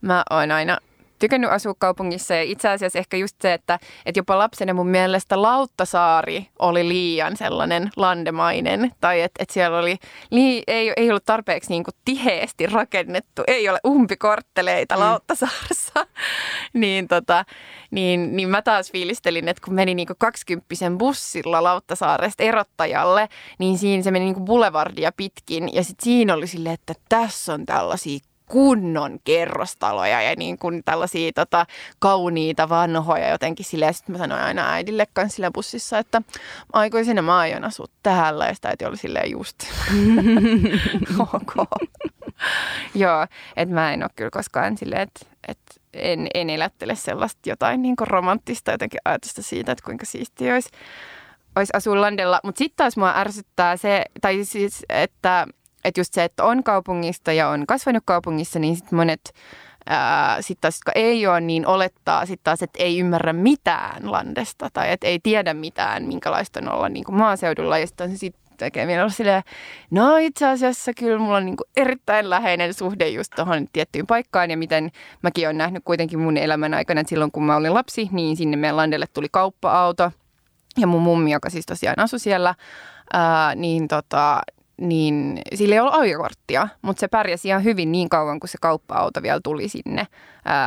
Mä oon aina tykännyt asua kaupungissa. Ja itse asiassa ehkä just se, että, että jopa lapsena mun mielestä Lauttasaari oli liian sellainen landemainen. Tai että, että siellä oli, lii, ei, ei ollut tarpeeksi niin kuin tiheesti rakennettu, ei ole umpikortteleita mm. Lauttasaaressa, [laughs] niin, tota, niin, niin mä taas fiilistelin, että kun meni niin kuin 20 bussilla Lauttasaaresta erottajalle, niin siinä se meni niin kuin boulevardia pitkin. Ja sitten siinä oli silleen, että tässä on tällaisia kunnon kerrostaloja ja niin kuin tällaisia tota, kauniita vanhoja jotenkin silleen. Sitten mä sanoin aina äidille kanssa sillä bussissa, että aikuisena mä aion asua täällä ja sitä äiti oli silleen just [laughs] ok. Joo, että mä en ole kyllä koskaan silleen, että, että en, en elättele sellaista jotain niin kuin romanttista jotenkin ajatusta siitä, että kuinka siistiä olisi, olisi asua landella. Mutta sitten taas mua ärsyttää se, tai siis, että että just se, että on kaupungista ja on kasvanut kaupungissa, niin sitten monet sitten taas, jotka ei ole, niin olettaa sitten taas, että ei ymmärrä mitään landesta tai että ei tiedä mitään, minkälaista on olla niin kuin maaseudulla. Ja sitten sit tekee mielellä silleen, no itse asiassa kyllä mulla on niin kuin erittäin läheinen suhde just tuohon tiettyyn paikkaan ja miten mäkin olen nähnyt kuitenkin mun elämän aikana, että silloin kun mä olin lapsi, niin sinne meidän landelle tuli kauppa-auto ja mun mummi, joka siis tosiaan asui siellä, ää, niin tota, niin sillä ei ollut ajokorttia, mutta se pärjäsi ihan hyvin niin kauan, kun se kauppa-auto vielä tuli sinne.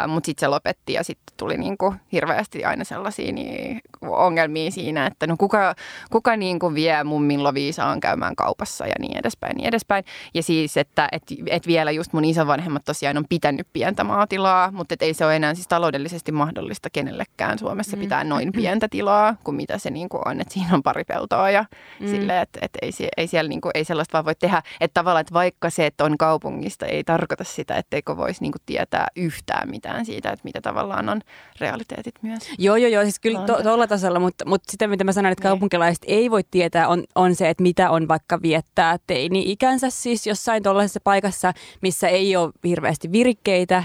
Mutta sitten se lopetti ja sitten tuli niinku hirveästi aina sellaisia niin ongelmia siinä, että no kuka, kuka niinku vie mummin Loviisaan käymään kaupassa ja niin edespäin, niin edespäin. Ja siis, että et, et vielä just mun isovanhemmat tosiaan on pitänyt pientä maatilaa, mutta ei se ole enää siis taloudellisesti mahdollista kenellekään Suomessa mm. pitää noin pientä tilaa kuin mitä se niinku on, että siinä on pari peltoa ja mm. silleen, että et ei, ei siellä niinku, ei sellaista vaan voi tehdä. Että tavallaan, että vaikka se, että on kaupungista, ei tarkoita sitä, etteikö voisi niinku tietää yhtään mitään siitä, että mitä tavallaan on realiteetit myös. Joo, joo, joo, siis kyllä tuolla to, tasolla, mutta, mutta sitä mitä mä sanoin, että niin. kaupunkilaiset ei voi tietää, on, on se, että mitä on vaikka viettää teini-ikänsä siis jossain tuollaisessa paikassa, missä ei ole hirveästi virikkeitä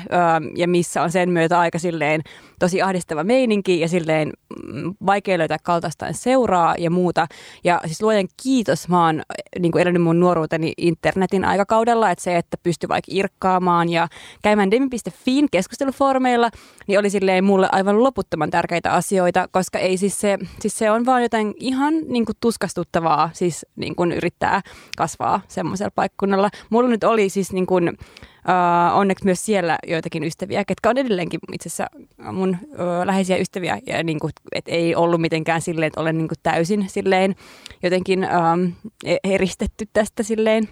ja missä on sen myötä aika silleen tosi ahdistava meininki ja silleen mm, vaikea löytää kaltaistaan seuraa ja muuta. Ja siis luojan kiitos, mä oon niin kuin elänyt mun nuoruuteni internetin aikakaudella, että se, että pystyy vaikka irkkaamaan ja käymään demi.fin keskustelufoorumeilla, niin oli silleen mulle aivan loputtoman tärkeitä asioita, koska ei siis se, siis se on vaan jotain ihan niin kuin tuskastuttavaa siis niin kuin yrittää kasvaa semmoisella paikkunnalla. Mulla nyt oli siis niin kuin, Uh, onneksi myös siellä joitakin ystäviä, ketkä on edelleenkin itse asiassa mun uh, läheisiä ystäviä. Ja niin kuin, et ei ollut mitenkään silleen, että olen niin kuin täysin silleen jotenkin um, eristetty tästä silleen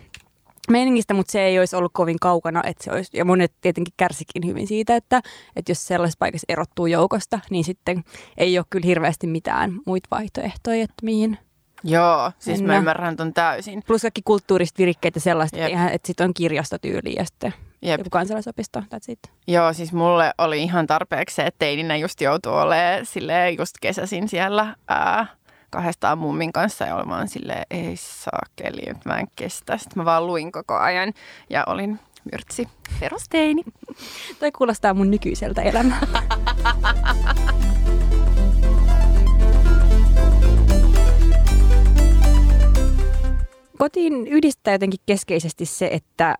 meiningistä, mutta se ei olisi ollut kovin kaukana. Että se olisi, ja monet tietenkin kärsikin hyvin siitä, että, että jos sellaisessa paikassa erottuu joukosta, niin sitten ei ole kyllä hirveästi mitään muita vaihtoehtoja, että mihin Joo, siis Mennä. mä ymmärrän ton täysin. Plus kaikki kulttuurista virikkeitä sellaista, Jep. että sitten on kirjastotyyli ja sitten Jep. joku kansalaisopisto, that's it. Joo, siis mulle oli ihan tarpeeksi se, että teininä just joutuu olemaan silleen just kesäsin siellä ää, kahdestaan mummin kanssa ja olemaan silleen, ei saa keli, mä en kestä. Sitten mä vaan luin koko ajan ja olin myrtsi. Perusteini. [laughs] Toi kuulostaa mun nykyiseltä elämää. [laughs] Kotiin yhdistää jotenkin keskeisesti se, että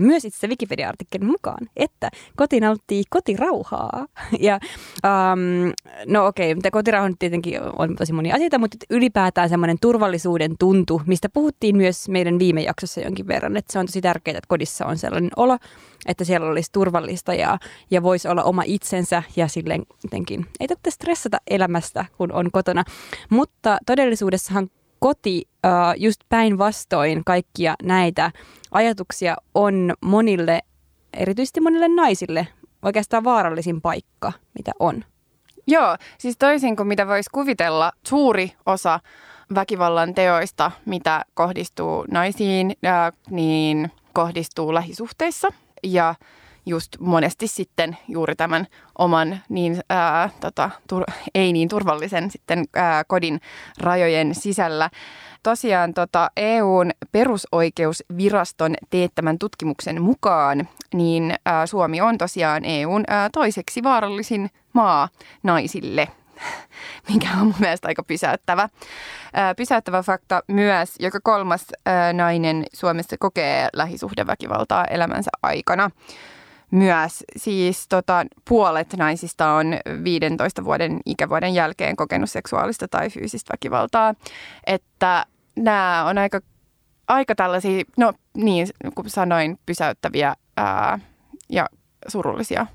myös itse Wikipedia-artikkelin mukaan, että koti nauttii kotirauhaa. [laughs] Ja um, no okei, okay, kotirauha tietenkin on tosi monia asioita, mutta ylipäätään semmoinen turvallisuuden tuntu, mistä puhuttiin myös meidän viime jaksossa jonkin verran, että se on tosi tärkeää, että kodissa on sellainen olo, että siellä olisi turvallista ja, ja voisi olla oma itsensä ja silleen jotenkin ei tarvitse stressata elämästä, kun on kotona. Mutta todellisuudessahan koti just päinvastoin kaikkia näitä ajatuksia on monille, erityisesti monille naisille, oikeastaan vaarallisin paikka, mitä on. Joo, siis toisin kuin mitä voisi kuvitella, suuri osa väkivallan teoista, mitä kohdistuu naisiin, niin kohdistuu lähisuhteissa. Ja just monesti sitten juuri tämän oman niin, ää, tota, tur, ei niin turvallisen sitten ää, kodin rajojen sisällä. Tosiaan tota, EUn perusoikeusviraston teettämän tutkimuksen mukaan niin ää, Suomi on tosiaan EUn ää, toiseksi vaarallisin maa naisille [laughs] mikä on mun mielestä aika pysäyttävä. Pysäyttävä fakta myös, joka kolmas nainen Suomessa kokee lähisuhdeväkivaltaa elämänsä aikana myös. Siis tota, puolet naisista on 15 vuoden ikävuoden jälkeen kokenut seksuaalista tai fyysistä väkivaltaa. Että nämä on aika, aika tällaisia, no niin kuin sanoin, pysäyttäviä ää, ja surullisia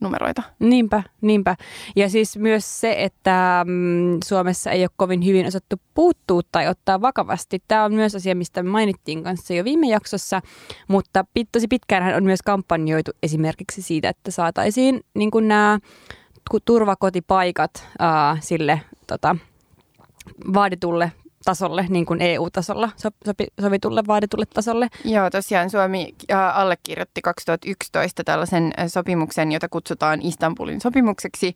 numeroita. Niinpä, niinpä. Ja siis myös se, että mm, Suomessa ei ole kovin hyvin osattu puuttua tai ottaa vakavasti. Tämä on myös asia, mistä me mainittiin kanssa jo viime jaksossa, mutta tosi pitkään on myös kampanjoitu esimerkiksi siitä, että saataisiin niin nämä turvakotipaikat äh, sille tota, vaaditulle tasolle, niin kuin EU-tasolla sopi, sovitulle vaaditulle tasolle. Joo, tosiaan Suomi äh, allekirjoitti 2011 tällaisen äh, sopimuksen, jota kutsutaan Istanbulin sopimukseksi,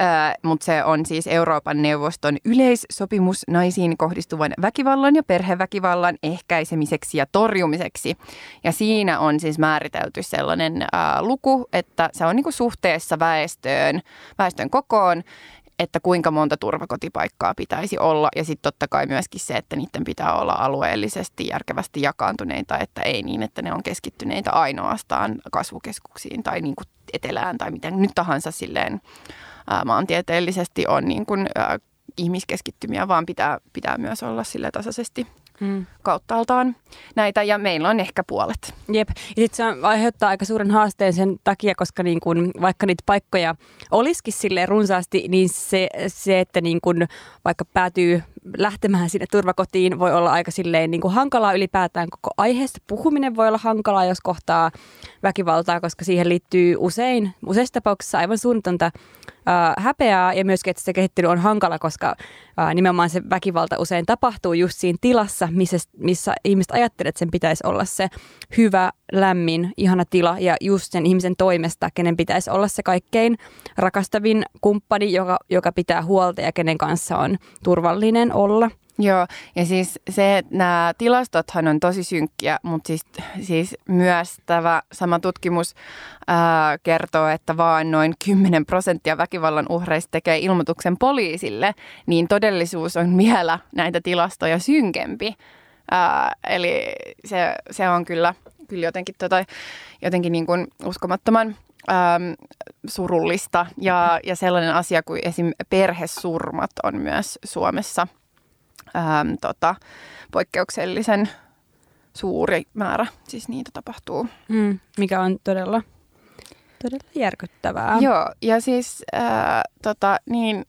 äh, mutta se on siis Euroopan neuvoston yleissopimus naisiin kohdistuvan väkivallan ja perheväkivallan ehkäisemiseksi ja torjumiseksi. Ja siinä on siis määritelty sellainen luku, että se on niinku suhteessa väestöön, väestön kokoon että kuinka monta turvakotipaikkaa pitäisi olla. Ja sitten totta kai myöskin se, että niiden pitää olla alueellisesti järkevästi jakaantuneita, että ei niin, että ne on keskittyneitä ainoastaan kasvukeskuksiin tai niin kuin etelään tai miten nyt tahansa silleen ää, maantieteellisesti on niin kuin, ää, ihmiskeskittymiä, vaan pitää, pitää myös olla sille tasaisesti mm. kauttaaltaan näitä ja meillä on ehkä puolet. Jep, ja sitten se aiheuttaa aika suuren haasteen sen takia, koska niin kun, vaikka niitä paikkoja olisikin sille runsaasti, niin se, se että niin kun, vaikka päätyy lähtemään sinne turvakotiin voi olla aika silleen niin kuin hankalaa ylipäätään. Koko aiheesta puhuminen voi olla hankalaa, jos kohtaa väkivaltaa, koska siihen liittyy usein, useissa tapauksissa aivan suunnatonta äh, häpeää ja myöskin, että se kehittely on hankala, koska äh, nimenomaan se väkivalta usein tapahtuu just siinä tilassa, missä, missä ihmiset ajattelee, että sen pitäisi olla se hyvä, lämmin, ihana tila ja just sen ihmisen toimesta, kenen pitäisi olla se kaikkein rakastavin kumppani, joka, joka pitää huolta ja kenen kanssa on turvallinen olla. Joo, ja siis se, että nämä tilastothan on tosi synkkiä, mutta siis, siis myös tämä sama tutkimus ää, kertoo, että vaan noin 10 prosenttia väkivallan uhreista tekee ilmoituksen poliisille, niin todellisuus on vielä näitä tilastoja synkempi. Ää, eli se, se on kyllä, kyllä jotenkin, tota, jotenkin niin kuin uskomattoman äm, surullista ja, ja sellainen asia kuin esim. perhesurmat on myös Suomessa – äm, tota, poikkeuksellisen suuri määrä, siis niitä tapahtuu. Mm, mikä on todella, todella järkyttävää. Joo, ja siis äh, tota, niin,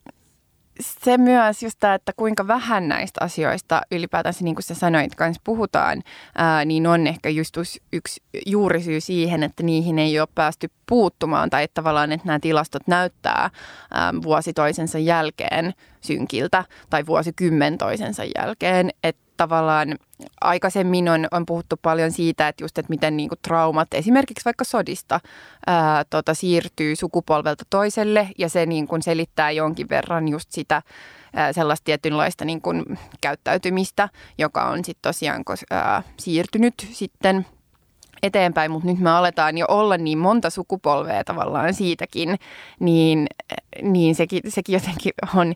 se myös just tämä, että kuinka vähän näistä asioista ylipäätään, niin kuin sä sanoit, kanssa puhutaan, ää, niin on ehkä just yksi juurisyy siihen, että niihin ei ole päästy puuttumaan tai että tavallaan, että nämä tilastot näyttää ää, vuosi toisensa jälkeen synkiltä tai vuosikymmen toisensa jälkeen, että tavallaan aikaisemmin on, on puhuttu paljon siitä, että just, että miten niin kuin traumat esimerkiksi vaikka sodista ää, tota, siirtyy sukupolvelta toiselle ja se niin kuin selittää jonkin verran just sitä ää, sellaista tietynlaista niin kuin käyttäytymistä, joka on sitten tosiaan ää, siirtynyt sitten eteenpäin, mutta nyt me aletaan jo olla niin monta sukupolvea tavallaan siitäkin, niin, niin sekin, sekin jotenkin on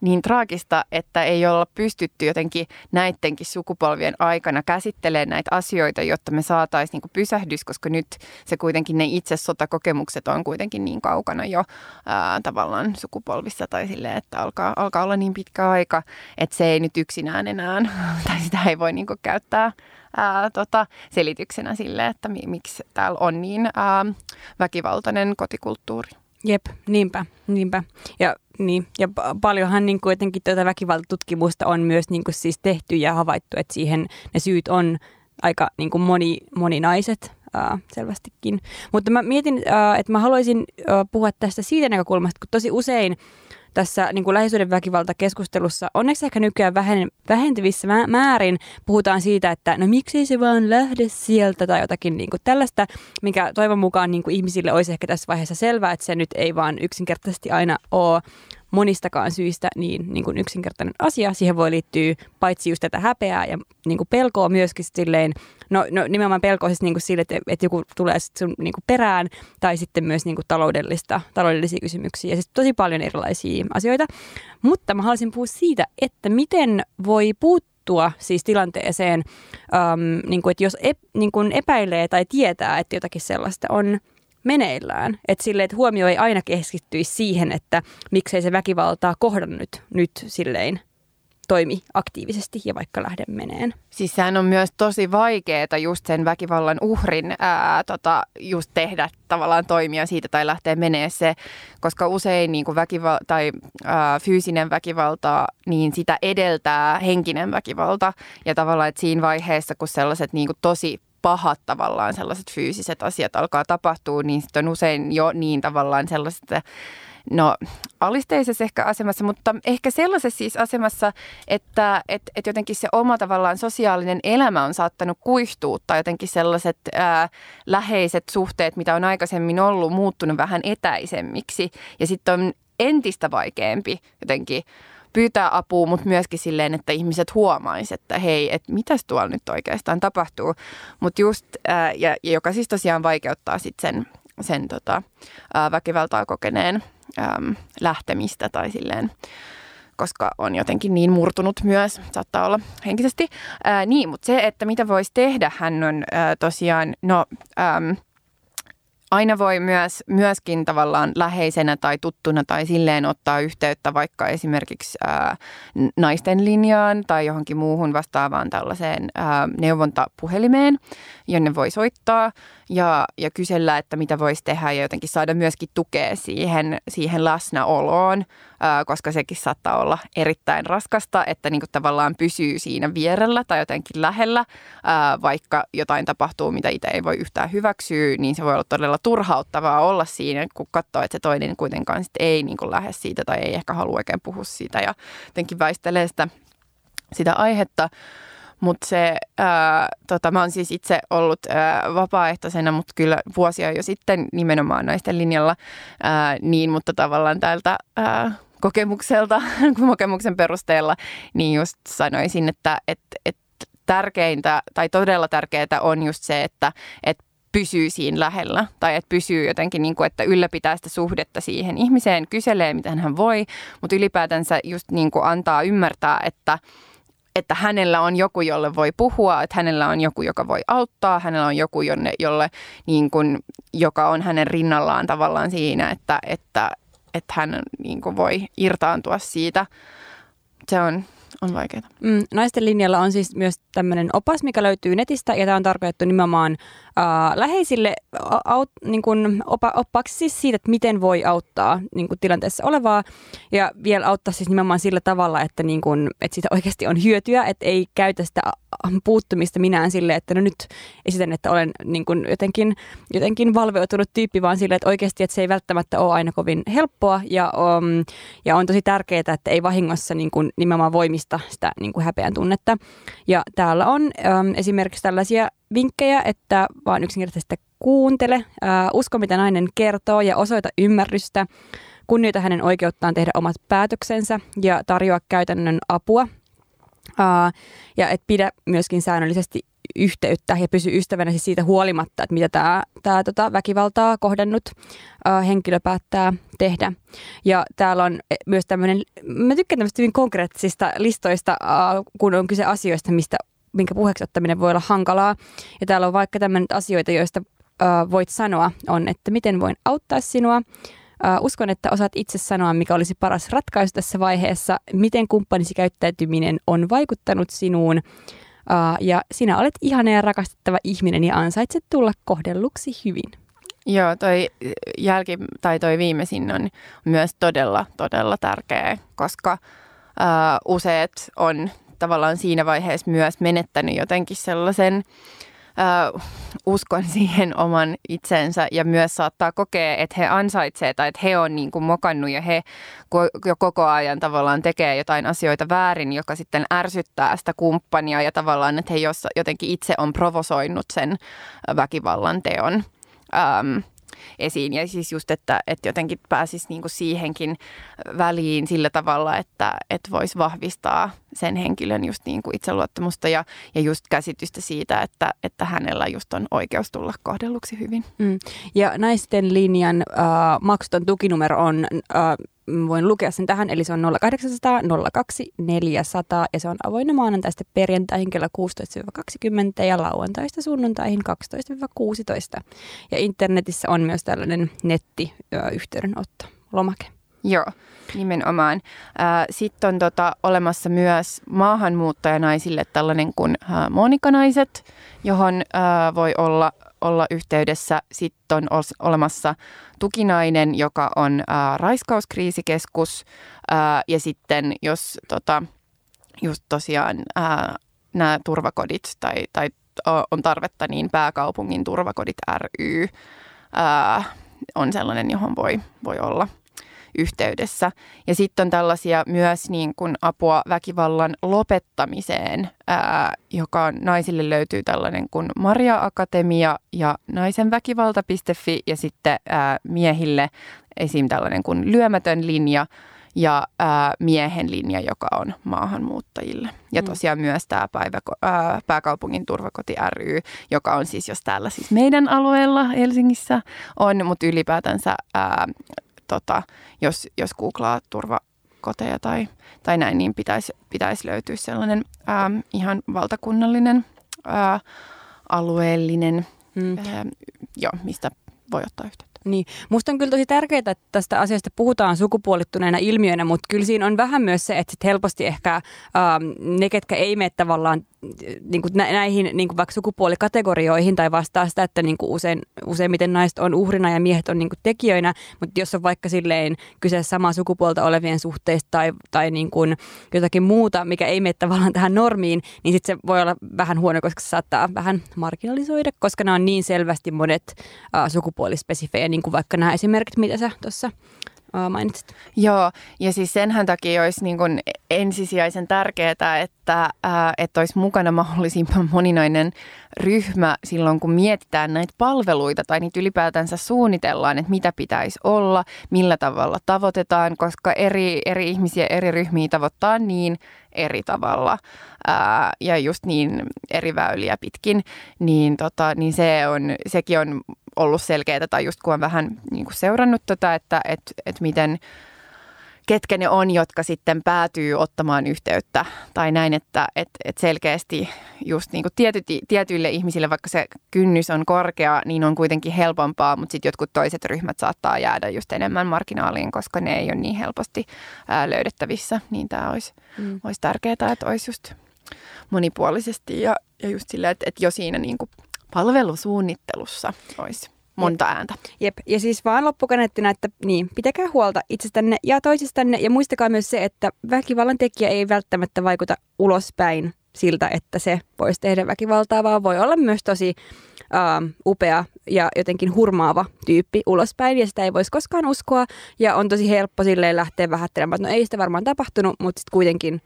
niin traagista, että ei olla pystytty jotenkin näidenkin sukupolvien aikana käsittelemään näitä asioita, jotta me saataisiin niin pysähdys, koska nyt se kuitenkin ne itse sotakokemukset on kuitenkin niin kaukana jo ää, tavallaan sukupolvissa tai silleen, että alkaa, alkaa olla niin pitkä aika, että se ei nyt yksinään enää, [laughs] tai sitä ei voi niin käyttää ää, tota, selityksenä sille, että mi- miksi täällä on niin ää, väkivaltainen kotikulttuuri. Jep, niinpä, niinpä. Ja, niin, ja paljonhan niin kuin jotenkin tuota väkivaltatutkimusta on myös niin kuin siis tehty ja havaittu, että siihen ne syyt on aika niin kuin moni, moninaiset ää, selvästikin. Mutta mä mietin, ää, että mä haluaisin ää, puhua tästä siitä näkökulmasta, kun tosi usein tässä niin kuin lähisuhdeväkivaltakeskustelussa onneksi ehkä nykyään vähen, vähentyvissä määrin puhutaan siitä, että no miksei se vaan lähde sieltä tai jotakin niin kuin tällaista, mikä toivon mukaan niin kuin ihmisille olisi ehkä tässä vaiheessa selvää, että se nyt ei vaan yksinkertaisesti aina ole monistakaan syistä niin, niin kuin yksinkertainen asia. Siihen voi liittyä paitsi just tätä häpeää ja niin kuin pelkoa myöskin silleen, no, no nimenomaan pelkoa siis niin kuin sille, että, että joku tulee sun niin kuin perään, tai sitten myös niin kuin taloudellista, taloudellisia kysymyksiä, ja siis tosi paljon erilaisia asioita. Mutta mä haluaisin puhua siitä, että miten voi puuttua siis tilanteeseen, äm, niin kuin, että jos ep, niin kuin epäilee tai tietää, että jotakin sellaista on meneillään. Että sille, että huomio ei aina keskittyisi siihen, että miksei se väkivaltaa kohdannut nyt silleen toimi aktiivisesti ja vaikka lähde meneen. Siis sehän on myös tosi vaikeaa just sen väkivallan uhrin ää, tota, just tehdä tavallaan toimia siitä tai lähteä menee se, koska usein niin kuin väkival- tai ää, fyysinen väkivalta, niin sitä edeltää henkinen väkivalta ja tavallaan, että siinä vaiheessa, kun sellaiset niin kuin tosi pahat tavallaan sellaiset fyysiset asiat alkaa tapahtua, niin sitten on usein jo niin tavallaan sellaiset, no alisteisessa ehkä asemassa, mutta ehkä sellaisessa siis asemassa, että et, et jotenkin se oma tavallaan sosiaalinen elämä on saattanut kuihtua tai jotenkin sellaiset ää, läheiset suhteet, mitä on aikaisemmin ollut, muuttunut vähän etäisemmiksi. Ja sitten on entistä vaikeampi jotenkin pyytää apua, mutta myöskin silleen, että ihmiset huomaisivat, että hei, että mitäs tuolla nyt oikeastaan tapahtuu. Mutta just, ää, ja, ja joka siis tosiaan vaikeuttaa sitten sen, sen tota, ää, väkivaltaa kokeneen äm, lähtemistä tai silleen koska on jotenkin niin murtunut myös, saattaa olla henkisesti. Ää, niin, mutta se, että mitä voisi tehdä, hän on ää, tosiaan, no äm, aina voi myös, myöskin tavallaan läheisenä tai tuttuna tai silleen ottaa yhteyttä vaikka esimerkiksi ää, naisten linjaan tai johonkin muuhun vastaavaan tällaiseen ää, neuvontapuhelimeen, jonne voi soittaa ja, ja kysellä, että mitä voisi tehdä ja jotenkin saada myöskin tukea siihen, siihen läsnäoloon, ää, koska sekin saattaa olla erittäin raskasta, että niin tavallaan pysyy siinä vierellä tai jotenkin lähellä, ää, vaikka jotain tapahtuu, mitä itse ei voi yhtään hyväksyä, niin se voi olla todella turhauttavaa olla siinä, kun katsoo, että se toinen kuitenkaan sit ei niin lähde siitä tai ei ehkä halua oikein puhua siitä ja jotenkin väistelee sitä, sitä aihetta. Mutta se, ää, tota, mä oon siis itse ollut ää, vapaaehtoisena, mutta kyllä vuosia jo sitten nimenomaan naisten linjalla, ää, niin, mutta tavallaan täältä ää, kokemukselta, [laughs] kokemuksen perusteella, niin just sanoisin, että et, et tärkeintä tai todella tärkeää on just se, että et pysyy siinä lähellä tai että pysyy jotenkin, niin kuin, että ylläpitää sitä suhdetta siihen ihmiseen, kyselee, miten hän voi, mutta ylipäätänsä just niin kuin antaa ymmärtää, että että hänellä on joku, jolle voi puhua, että hänellä on joku, joka voi auttaa, hänellä on joku, jonne, jolle, niin kuin, joka on hänen rinnallaan tavallaan siinä, että, että, että hän niin kuin voi irtaantua siitä. Se on, on vaikeaa. Mm, naisten linjalla on siis myös tämmöinen opas, mikä löytyy netistä, ja tämä on tarkoitettu nimenomaan läheisille aut, niin kuin opa, oppaksi siis siitä, että miten voi auttaa niin kuin tilanteessa olevaa, ja vielä auttaa siis nimenomaan sillä tavalla, että, niin kuin, että siitä oikeasti on hyötyä, että ei käytä sitä puuttumista minään sille, että no nyt esitän, että olen niin kuin jotenkin, jotenkin valveutunut tyyppi, vaan sille, että oikeasti että se ei välttämättä ole aina kovin helppoa, ja, um, ja on tosi tärkeää, että ei vahingossa niin kuin nimenomaan voimista sitä niin kuin häpeän tunnetta. Ja täällä on um, esimerkiksi tällaisia vinkkejä, että vaan yksinkertaisesti kuuntele, usko mitä nainen kertoo ja osoita ymmärrystä, kunnioita hänen oikeuttaan tehdä omat päätöksensä ja tarjoa käytännön apua. Ja et pidä myöskin säännöllisesti yhteyttä ja pysy ystävänä siis siitä huolimatta, että mitä tämä, tämä tota, väkivaltaa kohdannut äh, henkilö päättää tehdä. Ja täällä on myös tämmöinen, mä tykkään tämmöistä hyvin konkreettisista listoista, äh, kun on kyse asioista, mistä minkä puheeksi ottaminen voi olla hankalaa. Ja täällä on vaikka tämmöinen asioita, joista äh, voit sanoa, on, että miten voin auttaa sinua, Uh, uskon, että osaat itse sanoa, mikä olisi paras ratkaisu tässä vaiheessa, miten kumppanisi käyttäytyminen on vaikuttanut sinuun, uh, ja sinä olet ihana ja rakastettava ihminen ja ansaitset tulla kohdelluksi hyvin. Joo, toi jälki, tai toi viimeisin on myös todella, todella tärkeä, koska uh, useat on tavallaan siinä vaiheessa myös menettänyt jotenkin sellaisen uh, uskon siihen oman itsensä ja myös saattaa kokea, että he ansaitsee tai että he on niin kuin mokannut ja he jo koko ajan tavallaan tekee jotain asioita väärin, joka sitten ärsyttää sitä kumppania ja tavallaan, että he jotenkin itse on provosoinut sen väkivallan teon. Um, esiin. Ja siis just, että, että jotenkin pääsisi niin kuin siihenkin väliin sillä tavalla, että, että voisi vahvistaa sen henkilön just niin kuin itseluottamusta ja, ja just käsitystä siitä, että, että hänellä just on oikeus tulla kohdelluksi hyvin. Mm. Ja naisten linjan äh, maksuton tukinumero on äh, voin lukea sen tähän, eli se on 0800 02 400 ja se on avoinna maanantaista perjantaihin kello 16-20 ja lauantaista sunnuntaihin 12-16. Ja internetissä on myös tällainen nettiyhteydenotto, lomake. Joo, nimenomaan. Sitten on tota, olemassa myös maahanmuuttajanaisille tällainen kuin Monikanaiset, johon voi olla olla yhteydessä. Sitten on olemassa tukinainen, joka on raiskauskriisikeskus. Ja sitten jos tota, just tosiaan nämä turvakodit tai, tai on tarvetta, niin pääkaupungin turvakodit ry on sellainen, johon voi, voi olla – yhteydessä. Ja sitten on tällaisia myös niin kuin apua väkivallan lopettamiseen, ää, joka naisille löytyy tällainen kuin Maria Akatemia ja naisenväkivalta.fi ja sitten ää, miehille esim. tällainen kuin lyömätön linja ja ää, miehen linja, joka on maahanmuuttajille. Ja mm. tosiaan myös tämä päivä, ää, pääkaupungin turvakoti ry, joka on siis, jos täällä siis meidän alueella Helsingissä on, mutta ylipäätänsä ää, tota, jos, jos googlaa turvakoteja tai, tai näin, niin pitäisi, pitäisi löytyä sellainen ää, ihan valtakunnallinen ää, alueellinen, mm. ää, jo, mistä voi ottaa yhteyttä. Niin, musta on kyllä tosi tärkeää, että tästä asiasta puhutaan sukupuolittuneena ilmiönä, mutta kyllä siinä on vähän myös se, että sit helposti ehkä ähm, ne, ketkä ei mene tavallaan niin kuin näihin niin kuin vaikka sukupuolikategorioihin tai vastaa sitä, että niin kuin usein, useimmiten naiset on uhrina ja miehet on niin kuin tekijöinä, mutta jos on vaikka silleen kyse samaa sukupuolta olevien suhteista tai, tai niin kuin jotakin muuta, mikä ei mene tavallaan tähän normiin, niin sitten se voi olla vähän huono, koska se saattaa vähän marginalisoida, koska nämä on niin selvästi monet uh, sukupuolispesifejä, niin kuin vaikka nämä esimerkit, mitä sä tuossa mainitsit. Joo, ja siis senhän takia olisi niin kuin ensisijaisen tärkeää, että, ää, että olisi mukana mahdollisimman moninainen ryhmä silloin, kun mietitään näitä palveluita tai niitä ylipäätänsä suunnitellaan, että mitä pitäisi olla, millä tavalla tavoitetaan, koska eri, eri ihmisiä, eri ryhmiä tavoittaa niin eri tavalla. Ää, ja just niin eri väyliä pitkin, niin, tota, niin se on, sekin on ollut selkeää, tai just kun on vähän niin kuin seurannut tota, että et, et miten ketkä ne on, jotka sitten päätyy ottamaan yhteyttä tai näin, että et, et selkeästi just niin kuin tiety, tietyille ihmisille, vaikka se kynnys on korkea, niin on kuitenkin helpompaa, mutta sitten jotkut toiset ryhmät saattaa jäädä just enemmän marginaaliin, koska ne ei ole niin helposti ää, löydettävissä, niin tämä olisi, mm. olisi tärkeää, että olisi just monipuolisesti ja, ja just silleen, että, että jo siinä niin kuin palvelusuunnittelussa olisi monta Jep. ääntä. Jep, ja siis vaan loppukaneettina, että niin, pitäkää huolta itsestänne ja toisistanne ja muistakaa myös se, että väkivallan tekijä ei välttämättä vaikuta ulospäin siltä, että se voisi tehdä väkivaltaa, vaan voi olla myös tosi uh, upea ja jotenkin hurmaava tyyppi ulospäin ja sitä ei voisi koskaan uskoa ja on tosi helppo silleen lähteä vähättelemään, että no ei sitä varmaan tapahtunut, mutta sitten kuitenkin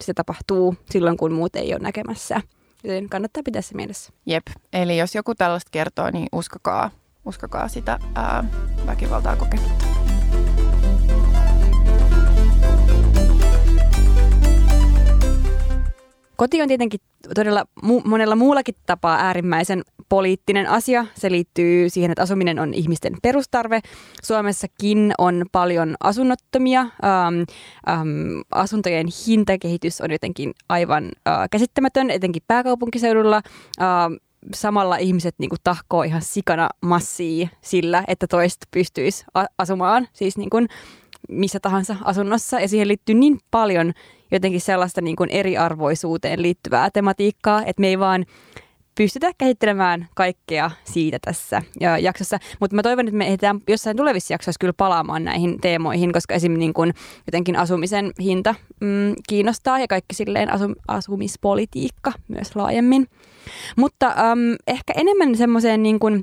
se tapahtuu silloin, kun muut ei ole näkemässä. Joten kannattaa pitää se mielessä. Jep, eli jos joku tällaista kertoo, niin uskokaa, uskokaa sitä ää, väkivaltaa kokenutta. Koti on tietenkin todella mu- monella muullakin tapaa äärimmäisen poliittinen asia. Se liittyy siihen, että asuminen on ihmisten perustarve. Suomessakin on paljon asunnottomia. Ähm, ähm, asuntojen hintakehitys on jotenkin aivan äh, käsittämätön, etenkin pääkaupunkiseudulla. Äh, samalla ihmiset niin kuin, tahkoo ihan sikana massia sillä, että toista pystyisi asumaan siis niin kuin, missä tahansa asunnossa. Ja siihen liittyy niin paljon jotenkin sellaista niin kuin eriarvoisuuteen liittyvää tematiikkaa, että me ei vaan pystytä käsittelemään kaikkea siitä tässä jaksossa. Mutta mä toivon, että me ehditään jossain tulevissa jaksoissa kyllä palaamaan näihin teemoihin, koska esimerkiksi niin kun jotenkin asumisen hinta mm, kiinnostaa ja kaikki silleen asu, asumispolitiikka myös laajemmin. Mutta äm, ehkä enemmän semmoiseen niin äh,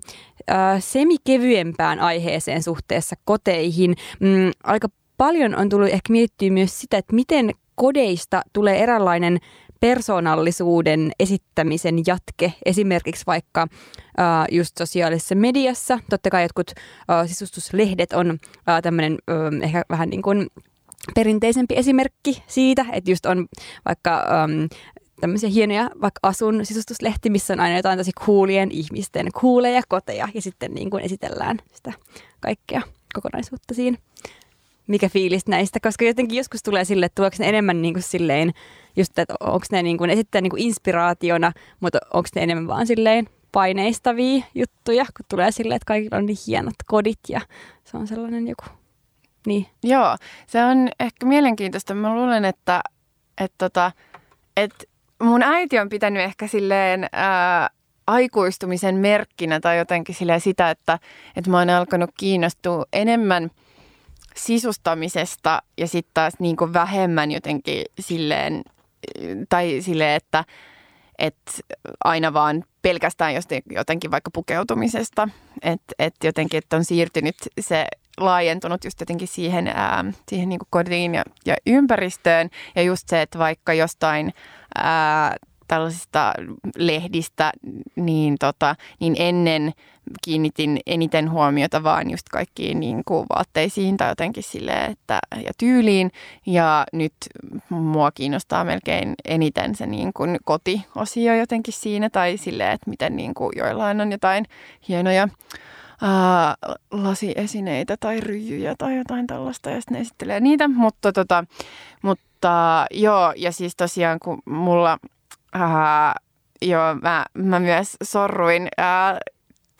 semikevyempään aiheeseen suhteessa koteihin. Mm, aika paljon on tullut ehkä mietittyä myös sitä, että miten kodeista tulee eräänlainen persoonallisuuden esittämisen jatke, esimerkiksi vaikka äh, just sosiaalisessa mediassa. Totta kai jotkut äh, sisustuslehdet on äh, tämmöinen äh, ehkä vähän niin kuin perinteisempi esimerkki siitä, että just on vaikka ähm, tämmöisiä hienoja vaikka Asun sisustuslehti, missä on aina jotain tosi kuulien ihmisten kuuleja koteja ja sitten niin kuin esitellään sitä kaikkea kokonaisuutta siinä mikä fiilis näistä, koska jotenkin joskus tulee sille, että tuleeko ne enemmän niin kuin silleen, just että onko ne niin kuin esittää niin kuin inspiraationa, mutta onko ne enemmän vaan silleen paineistavia juttuja, kun tulee silleen, että kaikilla on niin hienot kodit ja se on sellainen joku, niin. Joo, se on ehkä mielenkiintoista. Mä luulen, että, että, tota, että mun äiti on pitänyt ehkä silleen ää, aikuistumisen merkkinä tai jotenkin silleen sitä, että, että mä oon alkanut kiinnostua enemmän – sisustamisesta ja sitten taas niin kuin vähemmän jotenkin silleen, tai silleen, että, että aina vaan pelkästään jotenkin vaikka pukeutumisesta, että et jotenkin, että on siirtynyt se laajentunut just jotenkin siihen, ää, siihen niin kuin kotiin ja, ja ympäristöön. Ja just se, että vaikka jostain ää, tällaisista lehdistä, niin, tota, niin ennen kiinnitin eniten huomiota vaan just kaikkiin niin kuin vaatteisiin tai jotenkin silleen, että, ja tyyliin. Ja nyt mua kiinnostaa melkein eniten se niin kuin kotiosio jotenkin siinä tai silleen, että miten niin kuin joillain on jotain hienoja ää, lasiesineitä tai ryijyjä tai jotain tällaista ja sitten esittelee niitä. Mutta, tota, mutta joo, ja siis tosiaan kun mulla Ää, joo, mä, mä myös sorruin ää,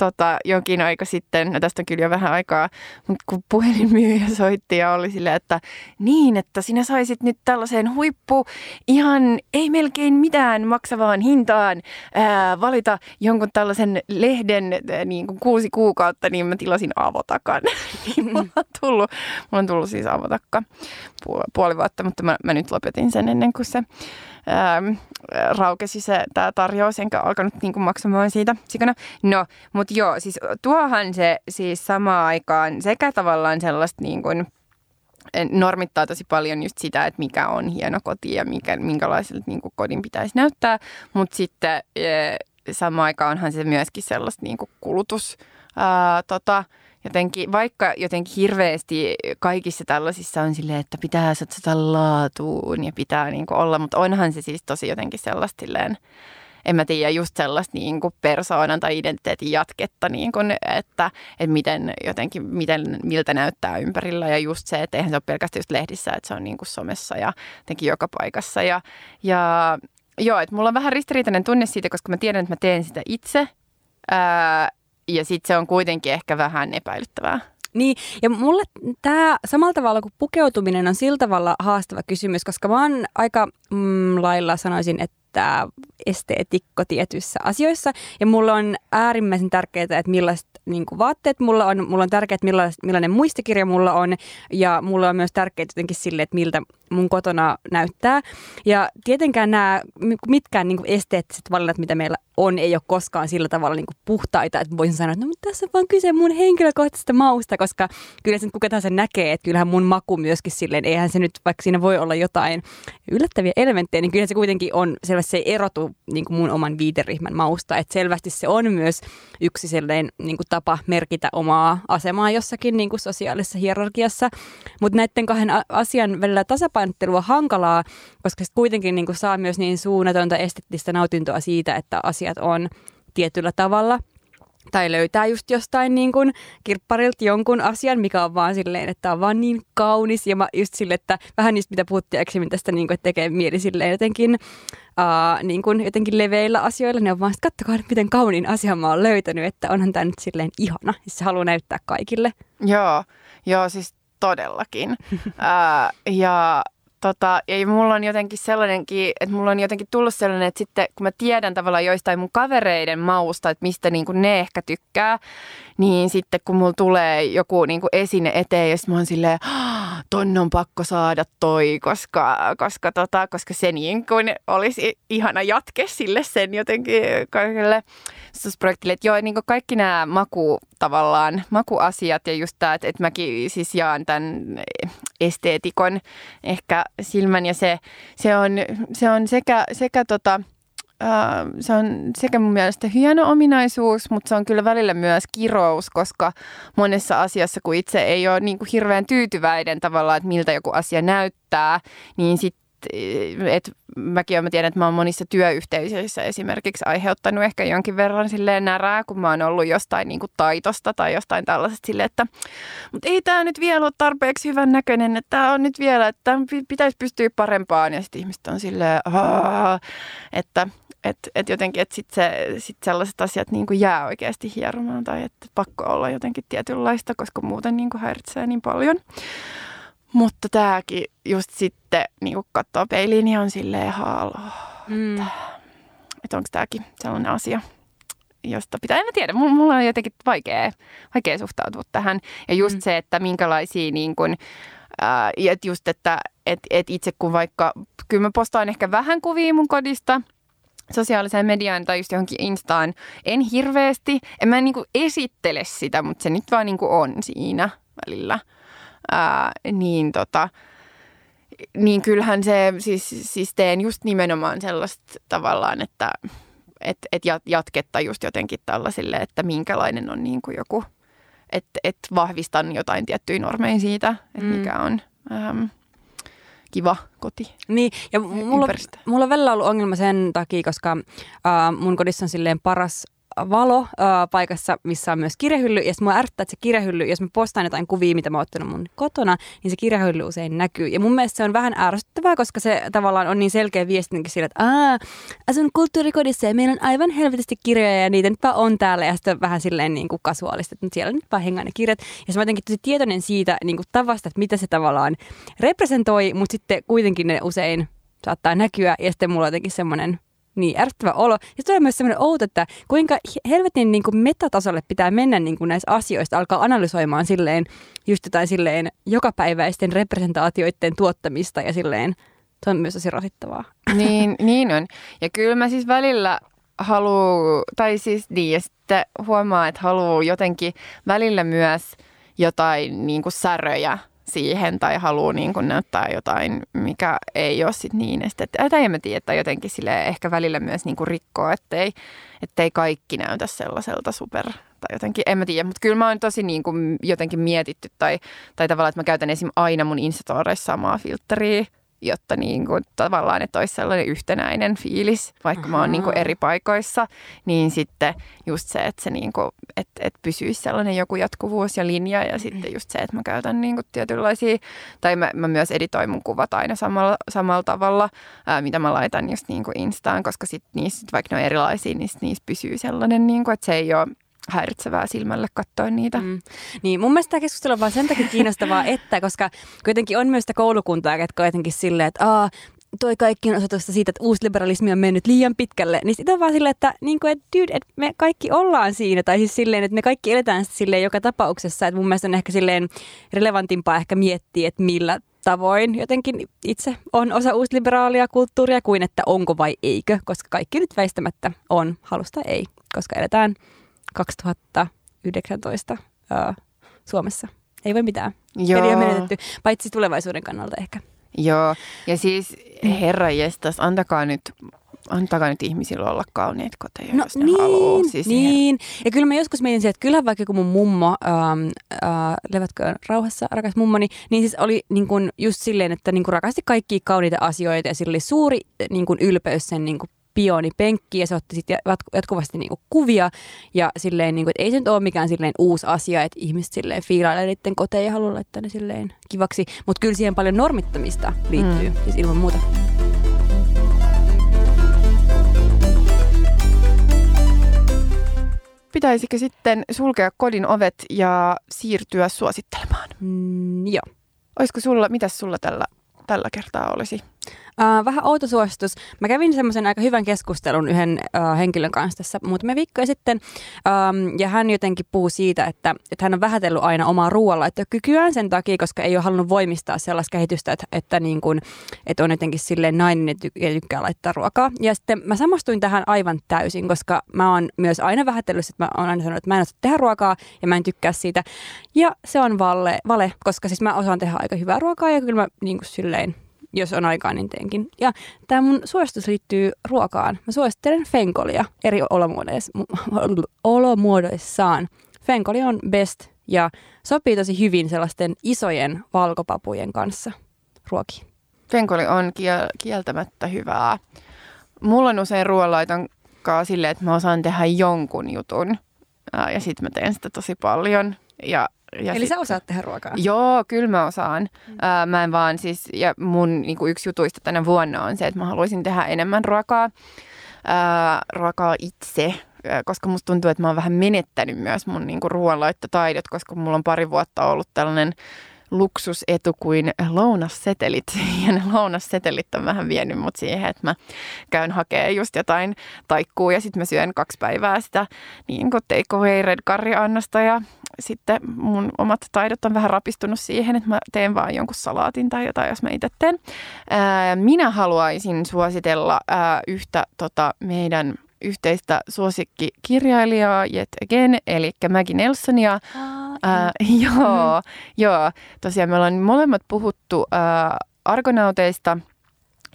tota, jonkin aika sitten, no tästä on kyllä jo vähän aikaa, mutta kun puhelinmyyjä soitti ja oli silleen, että niin, että sinä saisit nyt tällaiseen huippu ihan ei melkein mitään maksavaan hintaan ää, valita jonkun tällaisen lehden ää, niin kuin kuusi kuukautta, niin mä tilasin avotakan. [laughs] niin mulla on tullut, mulla on tullut siis avotakka puoli vuotta, mutta mä, mä nyt lopetin sen ennen kuin se ähm, raukesi se tämä tarjous, enkä alkanut niin kuin maksamaan siitä sikana. No, mutta joo, siis tuohan se siis samaan aikaan sekä tavallaan sellaista niin kuin, normittaa tosi paljon just sitä, että mikä on hieno koti ja mikä, minkälaiselta niin kodin pitäisi näyttää, mutta sitten e, samaan aikaan onhan se myöskin sellaista niin kulutus, ää, tota, jotenkin, vaikka jotenkin hirveästi kaikissa tällaisissa on silleen, että pitää satsata laatuun ja pitää niin kuin olla, mutta onhan se siis tosi jotenkin sellaista silleen, en mä tiedä, just sellaista niin kuin persoonan tai identiteetin jatketta, niin kuin, että, että miten jotenkin, miten, miltä näyttää ympärillä ja just se, että eihän se ole pelkästään just lehdissä, että se on niin kuin somessa ja jotenkin joka paikassa. Ja, ja joo, että mulla on vähän ristiriitainen tunne siitä, koska mä tiedän, että mä teen sitä itse, ää, ja sitten se on kuitenkin ehkä vähän epäilyttävää. Niin, ja mulle tämä samalla tavalla kuin pukeutuminen on sillä tavalla haastava kysymys, koska mä oon aika mm, lailla sanoisin, että esteetikko tietyissä asioissa. Ja mulla on äärimmäisen tärkeää, että millaiset niin kuin vaatteet mulla on. Mulla on tärkeää, että millainen muistikirja mulla on. Ja mulla on myös tärkeää jotenkin sille, että miltä mun kotona näyttää. Ja tietenkään nämä mitkään niin kuin esteettiset valinnat, mitä meillä on, ei ole koskaan sillä tavalla niin kuin puhtaita, että voisin sanoa, että no, mutta tässä on vaan kyse mun henkilökohtaisesta mausta, koska kyllä se kuka tahansa näkee, että kyllähän mun maku myöskin silleen, eihän se nyt, vaikka siinä voi olla jotain yllättäviä elementtejä, niin kyllä se kuitenkin on selvästi se erotu niin kuin mun oman viiteryhmän mausta, että selvästi se on myös yksi sellainen niin kuin tapa merkitä omaa asemaa jossakin niin kuin sosiaalisessa hierarkiassa. Mutta näiden kahden asian välillä tasapainottelu on hankalaa, koska kuitenkin niin kuin saa myös niin suunnatonta esteettistä nautintoa siitä, että asiat on tietyllä tavalla – tai löytää just jostain niin kuin kirpparilta jonkun asian, mikä on vaan silleen, että on vaan niin kaunis. Ja mä just sille, että vähän niistä, mitä puhuttiin aikaisemmin tästä, niin kuin, että tekee mieli silleen jotenkin, uh, niin kuin jotenkin leveillä asioilla. Ne on vaan, että kattokaa miten kauniin asian mä oon löytänyt, että onhan tämä nyt silleen ihana. Ja se haluaa näyttää kaikille. Joo, joo siis todellakin. [laughs] uh, ja Tota, ja mulla on jotenkin sellainenkin, että mulla on jotenkin tullut sellainen, että sitten kun mä tiedän tavallaan joistain mun kavereiden mausta, että mistä niin kuin ne ehkä tykkää, niin sitten kun mulla tulee joku niin kuin esine eteen sitten mä oon silleen, tonne on pakko saada toi, koska, koska, tota, koska se niin kuin olisi ihana jatke sille sen jotenkin kaikille projektille. Että joo, niin kuin kaikki nämä maku tavallaan, makuasiat ja just tämä, että, että mäkin siis jaan tämän esteetikon ehkä silmän ja se, se on, se on sekä, sekä tota, se on sekä mun mielestä hieno ominaisuus, mutta se on kyllä välillä myös kirous, koska monessa asiassa, kun itse ei ole niin kuin hirveän tyytyväinen tavallaan, että miltä joku asia näyttää, niin sitten et mäkin olen, mä tiedän, että mä oon monissa työyhteisöissä esimerkiksi aiheuttanut ehkä jonkin verran silleen närää, kun mä oon ollut jostain niin kuin taitosta tai jostain tällaisesta silleen, että mutta ei tämä nyt vielä ole tarpeeksi hyvän näköinen, että tämä on nyt vielä, että pitäisi pystyä parempaan. Ja sitten ihmiset on silleen, että että et jotenkin, että sitten se, sit sellaiset asiat niin kuin jää oikeasti hieromaan tai että pakko olla jotenkin tietynlaista, koska muuten niin kuin häiritsee niin paljon. Mutta tämäkin just sitten, niin kun katsoo peiliin, niin on silleen haalo. Mm. Että, että onko tämäkin sellainen asia, josta pitää, en mä tiedä, mulla on jotenkin vaikea, vaikea suhtautua tähän. Ja just mm. se, että minkälaisia niin kun, ää, että just, että et, et itse kun vaikka, kyllä mä postaan ehkä vähän kuvia mun kodista, sosiaaliseen mediaan tai just johonkin Instaan, en hirveästi, en mä niin esittele sitä, mutta se nyt vaan niin on siinä välillä ää, niin tota, niin kyllähän se, siis, siis teen just nimenomaan sellaista tavallaan, että et, et jatketta just jotenkin tällaisille, että minkälainen on niin kuin joku, että et vahvistan jotain tiettyjä normeja siitä, että mm. mikä on ähm, kiva koti. Niin, ja mulla, mulla on välillä ollut ongelma sen takia, koska äh, mun kodissa on silleen paras valo äh, paikassa, missä on myös kirjahylly. Ja sitten mua ärsyttää, että se kirjahylly, jos mä postaan jotain kuvia, mitä mä oon ottanut mun kotona, niin se kirjahylly usein näkyy. Ja mun mielestä se on vähän ärsyttävää, koska se tavallaan on niin selkeä viesti sillä, että Aa, asun kulttuurikodissa ja meillä on aivan helvetisti kirjoja ja niitä nyt on täällä. Ja sitten vähän silleen niin kuin kasuaalista, että siellä nyt vaan hengää ne kirjat. Ja se mä jotenkin tosi tietoinen siitä niin kuin tavasta, että mitä se tavallaan representoi, mutta sitten kuitenkin ne usein saattaa näkyä. Ja sitten mulla on jotenkin semmoinen niin ärsyttävä olo. Ja tulee myös semmoinen outo, että kuinka helvetin niin kuin metatasolle pitää mennä niin kuin näissä asioista, alkaa analysoimaan silleen just jotain silleen jokapäiväisten representaatioiden tuottamista ja silleen se on myös tosi rasittavaa. Niin, [laughs] niin on. Ja kyllä mä siis välillä haluu, tai siis niin, ja sitten huomaa, että haluaa jotenkin välillä myös jotain niin kuin säröjä siihen tai haluaa niin kuin näyttää jotain, mikä ei ole sit niin esteettistä. Tai en mä tiedä, että jotenkin sille ehkä välillä myös niin kuin rikkoo, ettei, ettei kaikki näytä sellaiselta super tai jotenkin, en mä tiedä, mutta kyllä mä oon tosi niin kuin jotenkin mietitty tai, tai tavallaan, että mä käytän esim. aina mun Instastoreissa samaa filtteriä jotta niin kuin, tavallaan, että olisi sellainen yhtenäinen fiilis, vaikka Aha. mä oon niin kuin eri paikoissa, niin sitten just se, että se niin kuin, että, että pysyisi sellainen joku jatkuvuus ja linja ja sitten just se, että mä käytän niin kuin tietynlaisia, tai mä, mä myös editoin mun kuvat aina samalla, samalla tavalla, ää, mitä mä laitan just niin kuin Instaan, koska sitten niissä, vaikka ne on erilaisia, niin niissä pysyy sellainen, niin kuin, että se ei ole häiritsevää silmälle katsoa niitä. Mm. Niin, mun mielestä tämä keskustelu on vaan sen takia kiinnostavaa, [laughs] että koska kuitenkin on myös sitä koulukuntaa, jotka jotenkin silleen, että Aa, toi kaikki on osoitusta siitä, että uusliberalismi on mennyt liian pitkälle, niin on vaan silleen, että, niin kuin, että, dude, että me kaikki ollaan siinä, tai siis silleen, että me kaikki eletään silleen joka tapauksessa, että mun mielestä on ehkä silleen relevantimpaa ehkä miettiä, että millä tavoin jotenkin itse on osa uusliberaalia kulttuuria kuin että onko vai eikö, koska kaikki nyt väistämättä on, halusta ei, koska eletään 2019 uh, Suomessa. Ei voi mitään. Joo. Peli on menetetty, paitsi tulevaisuuden kannalta ehkä. Joo, ja siis herra jestas, antakaa nyt antakaa nyt ihmisillä olla kauniit koteja, No jos ne niin, haluaa. Siis niin. Ja kyllä mä joskus mietin, että kyllähän vaikka kun mun mummo, ähm, äh, levätkö rauhassa, rakas mummoni, niin siis oli niin kuin just silleen, että niin kuin rakasti kaikki kauniita asioita ja sillä oli suuri niin kuin ylpeys sen niin kuin penkki ja se otti sitten jatkuvasti niinku kuvia ja silleen, niinku, että ei se nyt ole mikään silleen uusi asia, että ihmiset silleen fiilailee niiden koteja ja haluaa laittaa ne silleen kivaksi, mutta kyllä siihen paljon normittamista liittyy, mm. siis ilman muuta. Pitäisikö sitten sulkea kodin ovet ja siirtyä suosittelemaan? Mm, joo. Olisiko sulla, mitä sulla tällä, tällä kertaa olisi? Uh, vähän outo suositus. Mä kävin semmoisen aika hyvän keskustelun yhden uh, henkilön kanssa tässä muutamia viikkoja sitten. Um, ja hän jotenkin puhuu siitä, että, että hän on vähätellyt aina omaa ruoanlaittokykyään sen takia, koska ei ole halunnut voimistaa sellaista kehitystä, että, että, niin kuin, että on jotenkin silleen nainen ja ty- tykkää laittaa ruokaa. Ja sitten mä samastuin tähän aivan täysin, koska mä oon myös aina vähätellyt, että mä oon aina sanonut, että mä en osaa tehdä ruokaa ja mä en tykkää siitä. Ja se on vale, vale koska siis mä osaan tehdä aika hyvää ruokaa ja kyllä mä niin kuin silleen jos on aikaa, niin teenkin. Ja tämä mun suositus liittyy ruokaan. Mä suosittelen fenkolia eri [laughs] olomuodoissaan. Fenkoli on best ja sopii tosi hyvin sellaisten isojen valkopapujen kanssa ruokiin. Fenkoli on kiel- kieltämättä hyvää. Mulla on usein ruoanlaiton silleen, että mä osaan tehdä jonkun jutun. ja sitten mä teen sitä tosi paljon. Ja ja Eli sit, sä osaat tehdä ruokaa? Joo, kyllä mä osaan. Mm. Ää, mä en vaan siis, ja mun niin kuin yksi jutuista tänä vuonna on se, että mä haluaisin tehdä enemmän ruokaa, ää, ruokaa itse, koska musta tuntuu, että mä oon vähän menettänyt myös mun niin kuin ruoanlaittotaidot, koska mulla on pari vuotta ollut tällainen luksusetu kuin lounassetelit. [laughs] Ja ne lounassetelit on vähän vienyt mut siihen, että mä käyn hakemaan just jotain taikkuu ja sitten mä syön kaksi päivää sitä niin kuin takeaway red curry-annosta ja sitten mun omat taidot on vähän rapistunut siihen, että mä teen vaan jonkun salaatin tai jotain, jos mä itse teen. Ää, minä haluaisin suositella ää, yhtä tota, meidän yhteistä suosikkikirjailijaa yet again, eli Maggie Nelsonia. Ää, [laughs] joo, mm-hmm. joo, tosiaan me ollaan molemmat puhuttu ää, argonauteista –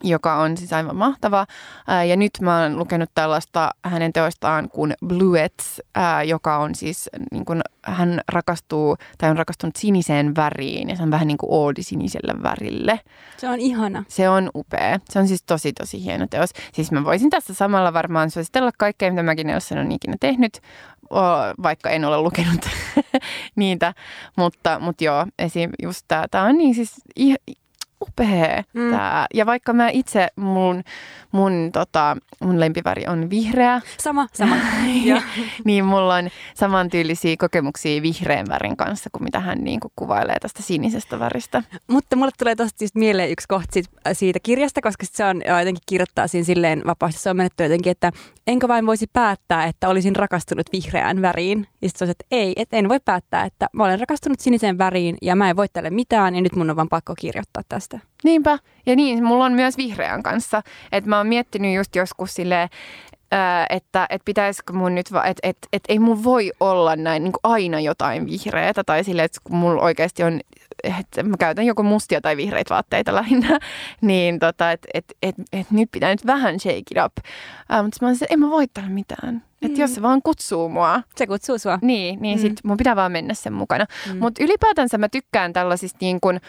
joka on siis aivan mahtava. Ää, ja nyt mä oon lukenut tällaista hänen teostaan kuin Bluets, ää, joka on siis, niin kuin, hän rakastuu tai on rakastunut siniseen väriin ja se on vähän niin kuin oodi siniselle värille. Se on ihana. Se on upea. Se on siis tosi tosi hieno teos. Siis mä voisin tässä samalla varmaan suositella kaikkea, mitä mäkin olen ikinä tehnyt, vaikka en ole lukenut [laughs] niitä. Mutta, mutta joo, esim. just tämä on niin siis upea mm. tää. Ja vaikka mä itse, mun, mun, tota, mun lempiväri on vihreä. Sama, sama. [laughs] niin mulla on samantyylisiä kokemuksia vihreän värin kanssa kuin mitä hän niin kuin kuvailee tästä sinisestä väristä. Mutta mulle tulee tosta siis mieleen yksi kohta siitä, siitä kirjasta, koska se on jotenkin kirjoittaa siinä silleen vapaasti. Se on menetty jotenkin, että enkö vain voisi päättää, että olisin rakastunut vihreään väriin. Ja sitten se on, että ei, että en voi päättää, että mä olen rakastunut siniseen väriin ja mä en voi tälle mitään ja nyt mun on vaan pakko kirjoittaa tästä. Niinpä. Ja niin, mulla on myös vihreän kanssa. Että mä oon miettinyt just joskus silleen, että, että pitäisikö mun nyt, että, että, että ei mun voi olla näin niin aina jotain vihreätä tai silleen, että kun mulla oikeasti on, että mä käytän joko mustia tai vihreitä vaatteita lähinnä, [laughs] niin tota, että että että että nyt pitää nyt vähän shake it up. Äh, mutta mä olisin, en mä voi tällä mitään. Että mm. jos se vaan kutsuu mua. Se kutsuu sua. Niin, niin mm. sit mun pitää vaan mennä sen mukana. Mm. Mutta ylipäätänsä mä tykkään tällaisista niin kun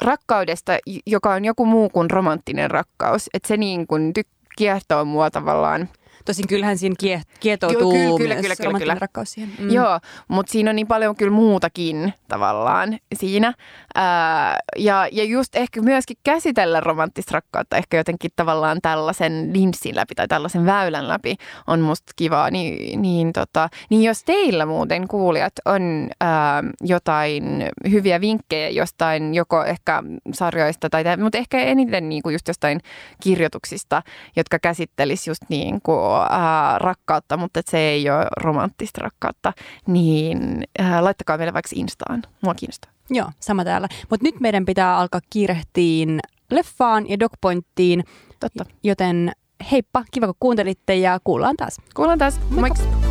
rakkaudesta, joka on joku muu kuin romanttinen rakkaus. Että se niin kun tykkää kiehtoo mua tavallaan Tosin kyllähän siinä kie, kietoutuu Joo, kyllä, kyllä, kyllä, kyllä, rakkaus siihen. Mm. Joo, mutta siinä on niin paljon kyllä muutakin tavallaan siinä. Ää, ja, ja just ehkä myöskin käsitellä romanttista rakkautta ehkä jotenkin tavallaan tällaisen linssin läpi tai tällaisen väylän läpi on musta kivaa. Niin, niin, tota, niin jos teillä muuten kuulijat on ää, jotain hyviä vinkkejä jostain joko ehkä sarjoista tai mutta ehkä eniten niin kuin just jostain kirjoituksista, jotka käsittelis just niin kuin ää, rakkautta, mutta se ei ole romanttista rakkautta, niin ää, laittakaa meille vaikka Instaan. Mua kiinnostaa. Joo, sama täällä. Mutta nyt meidän pitää alkaa kiirehtiin leffaan ja dogpointtiin. Totta. Joten heippa, kiva kun kuuntelitte ja kuullaan taas. Kuullaan taas. Moikka. Moikka.